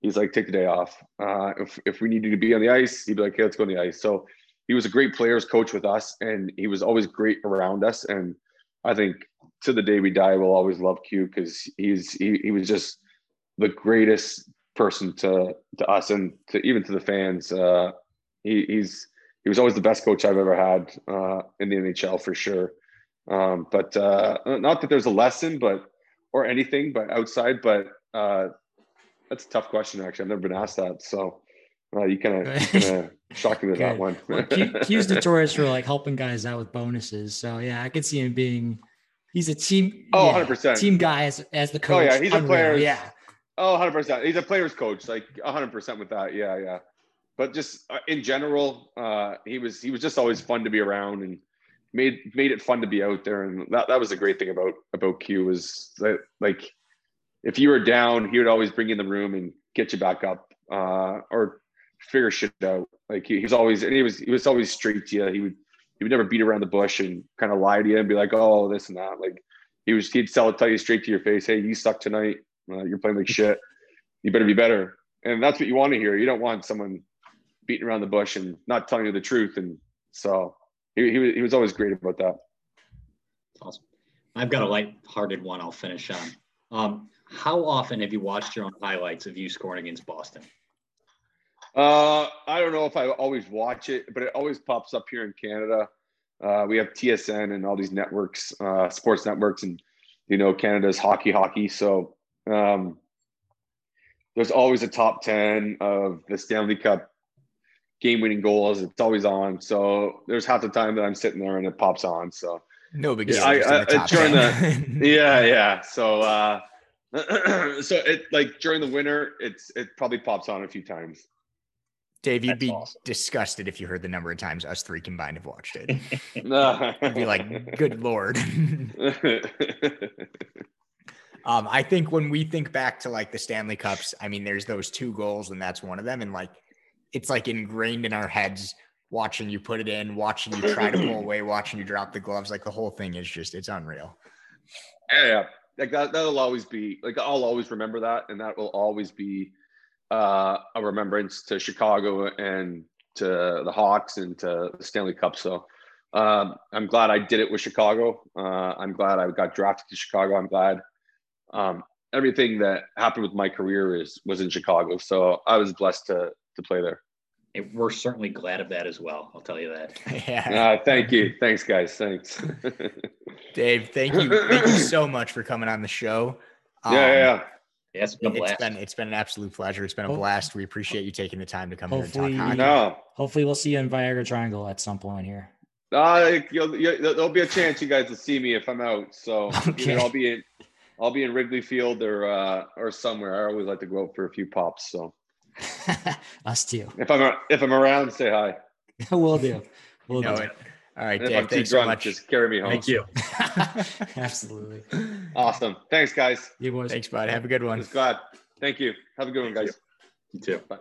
he's like, take the day off. Uh, if, if we needed to be on the ice, he'd be like, hey, let's go on the ice. So he was a great players coach with us and he was always great around us. And I think to the day we die, we'll always love Q because he's, he, he was just the greatest person to, to us and to even to the fans. Uh, he, he's, he was always the best coach I've ever had uh, in the NHL for sure. Um, but uh, not that there's a lesson, but or anything, but outside. But uh, that's a tough question. Actually, I've never been asked that. So uh, you kind of shocked me with that one. well, Q's notorious for like helping guys out with bonuses. So yeah, I could see him being. He's a team. Oh, 100 percent team guy as, as the coach. Oh yeah, he's Unreal. a player. Yeah. Oh, 100 percent. He's a player's coach. Like 100 percent with that. Yeah, yeah. But just uh, in general, uh, he was he was just always fun to be around and made made it fun to be out there. And that, that was the great thing about about Q was that like if you were down, he would always bring you in the room and get you back up, uh, or figure shit out. Like he, he, was always, and he was, he was always straight to you. He would, he would never beat around the bush and kind of lie to you and be like, oh, this and that. Like he was, he'd sell it, tell you straight to your face, hey, you suck tonight. Uh, you're playing like shit. You better be better. And that's what you want to hear. You don't want someone beating around the bush and not telling you the truth. And so he, he was, he was always great about that. Awesome. I've got a light-hearted one. I'll finish on. Um, how often have you watched your own highlights of you scoring against Boston? Uh, I don't know if I always watch it, but it always pops up here in Canada. Uh, we have TSN and all these networks, uh, sports networks, and you know Canada's hockey, hockey. So um, there's always a top ten of the Stanley Cup game-winning goals. It's always on. So there's half the time that I'm sitting there and it pops on. So no big yeah, I, I, I during the yeah yeah. So uh, so it like during the winter, it's it probably pops on a few times. Dave, you'd That's be awesome. disgusted if you heard the number of times us three combined have watched it. you'd be like, "Good lord." um, I think when we think back to like the Stanley Cups, I mean, there's those two goals, and that's one of them, and like it's like ingrained in our heads. Watching you put it in, watching you try to pull away, watching you drop the gloves, like the whole thing is just it's unreal. Yeah, yeah. like that. That'll always be like I'll always remember that, and that will always be uh, a remembrance to Chicago and to the Hawks and to the Stanley Cup. So um, I'm glad I did it with Chicago. Uh, I'm glad I got drafted to Chicago. I'm glad um, everything that happened with my career is was in Chicago. So I was blessed to to play there. And we're certainly glad of that as well. I'll tell you that. yeah. Uh, thank you. Thanks, guys. Thanks. Dave, thank you. Thank you so much for coming on the show. Um, yeah, yeah. Yeah, it's been, it's been it's been an absolute pleasure. It's been a blast. We appreciate you taking the time to come hopefully, here and talk hockey. No. Hopefully, we'll see you in Viagra Triangle at some point here. Uh, you'll, you'll, there'll be a chance you guys will see me if I'm out. So okay. I'll be in I'll be in Wrigley Field or uh, or somewhere. I always like to go out for a few pops. So us too. If I'm if I'm around, say hi. we'll do. We'll do. It. All right, Dave. Thanks drunk, so much. Just carry me home. Thank you. Absolutely. Awesome. Thanks, guys. You boys. Thanks, bud. Have a good one. Glad. Thank you. Have a good one, guys. You too. Bye.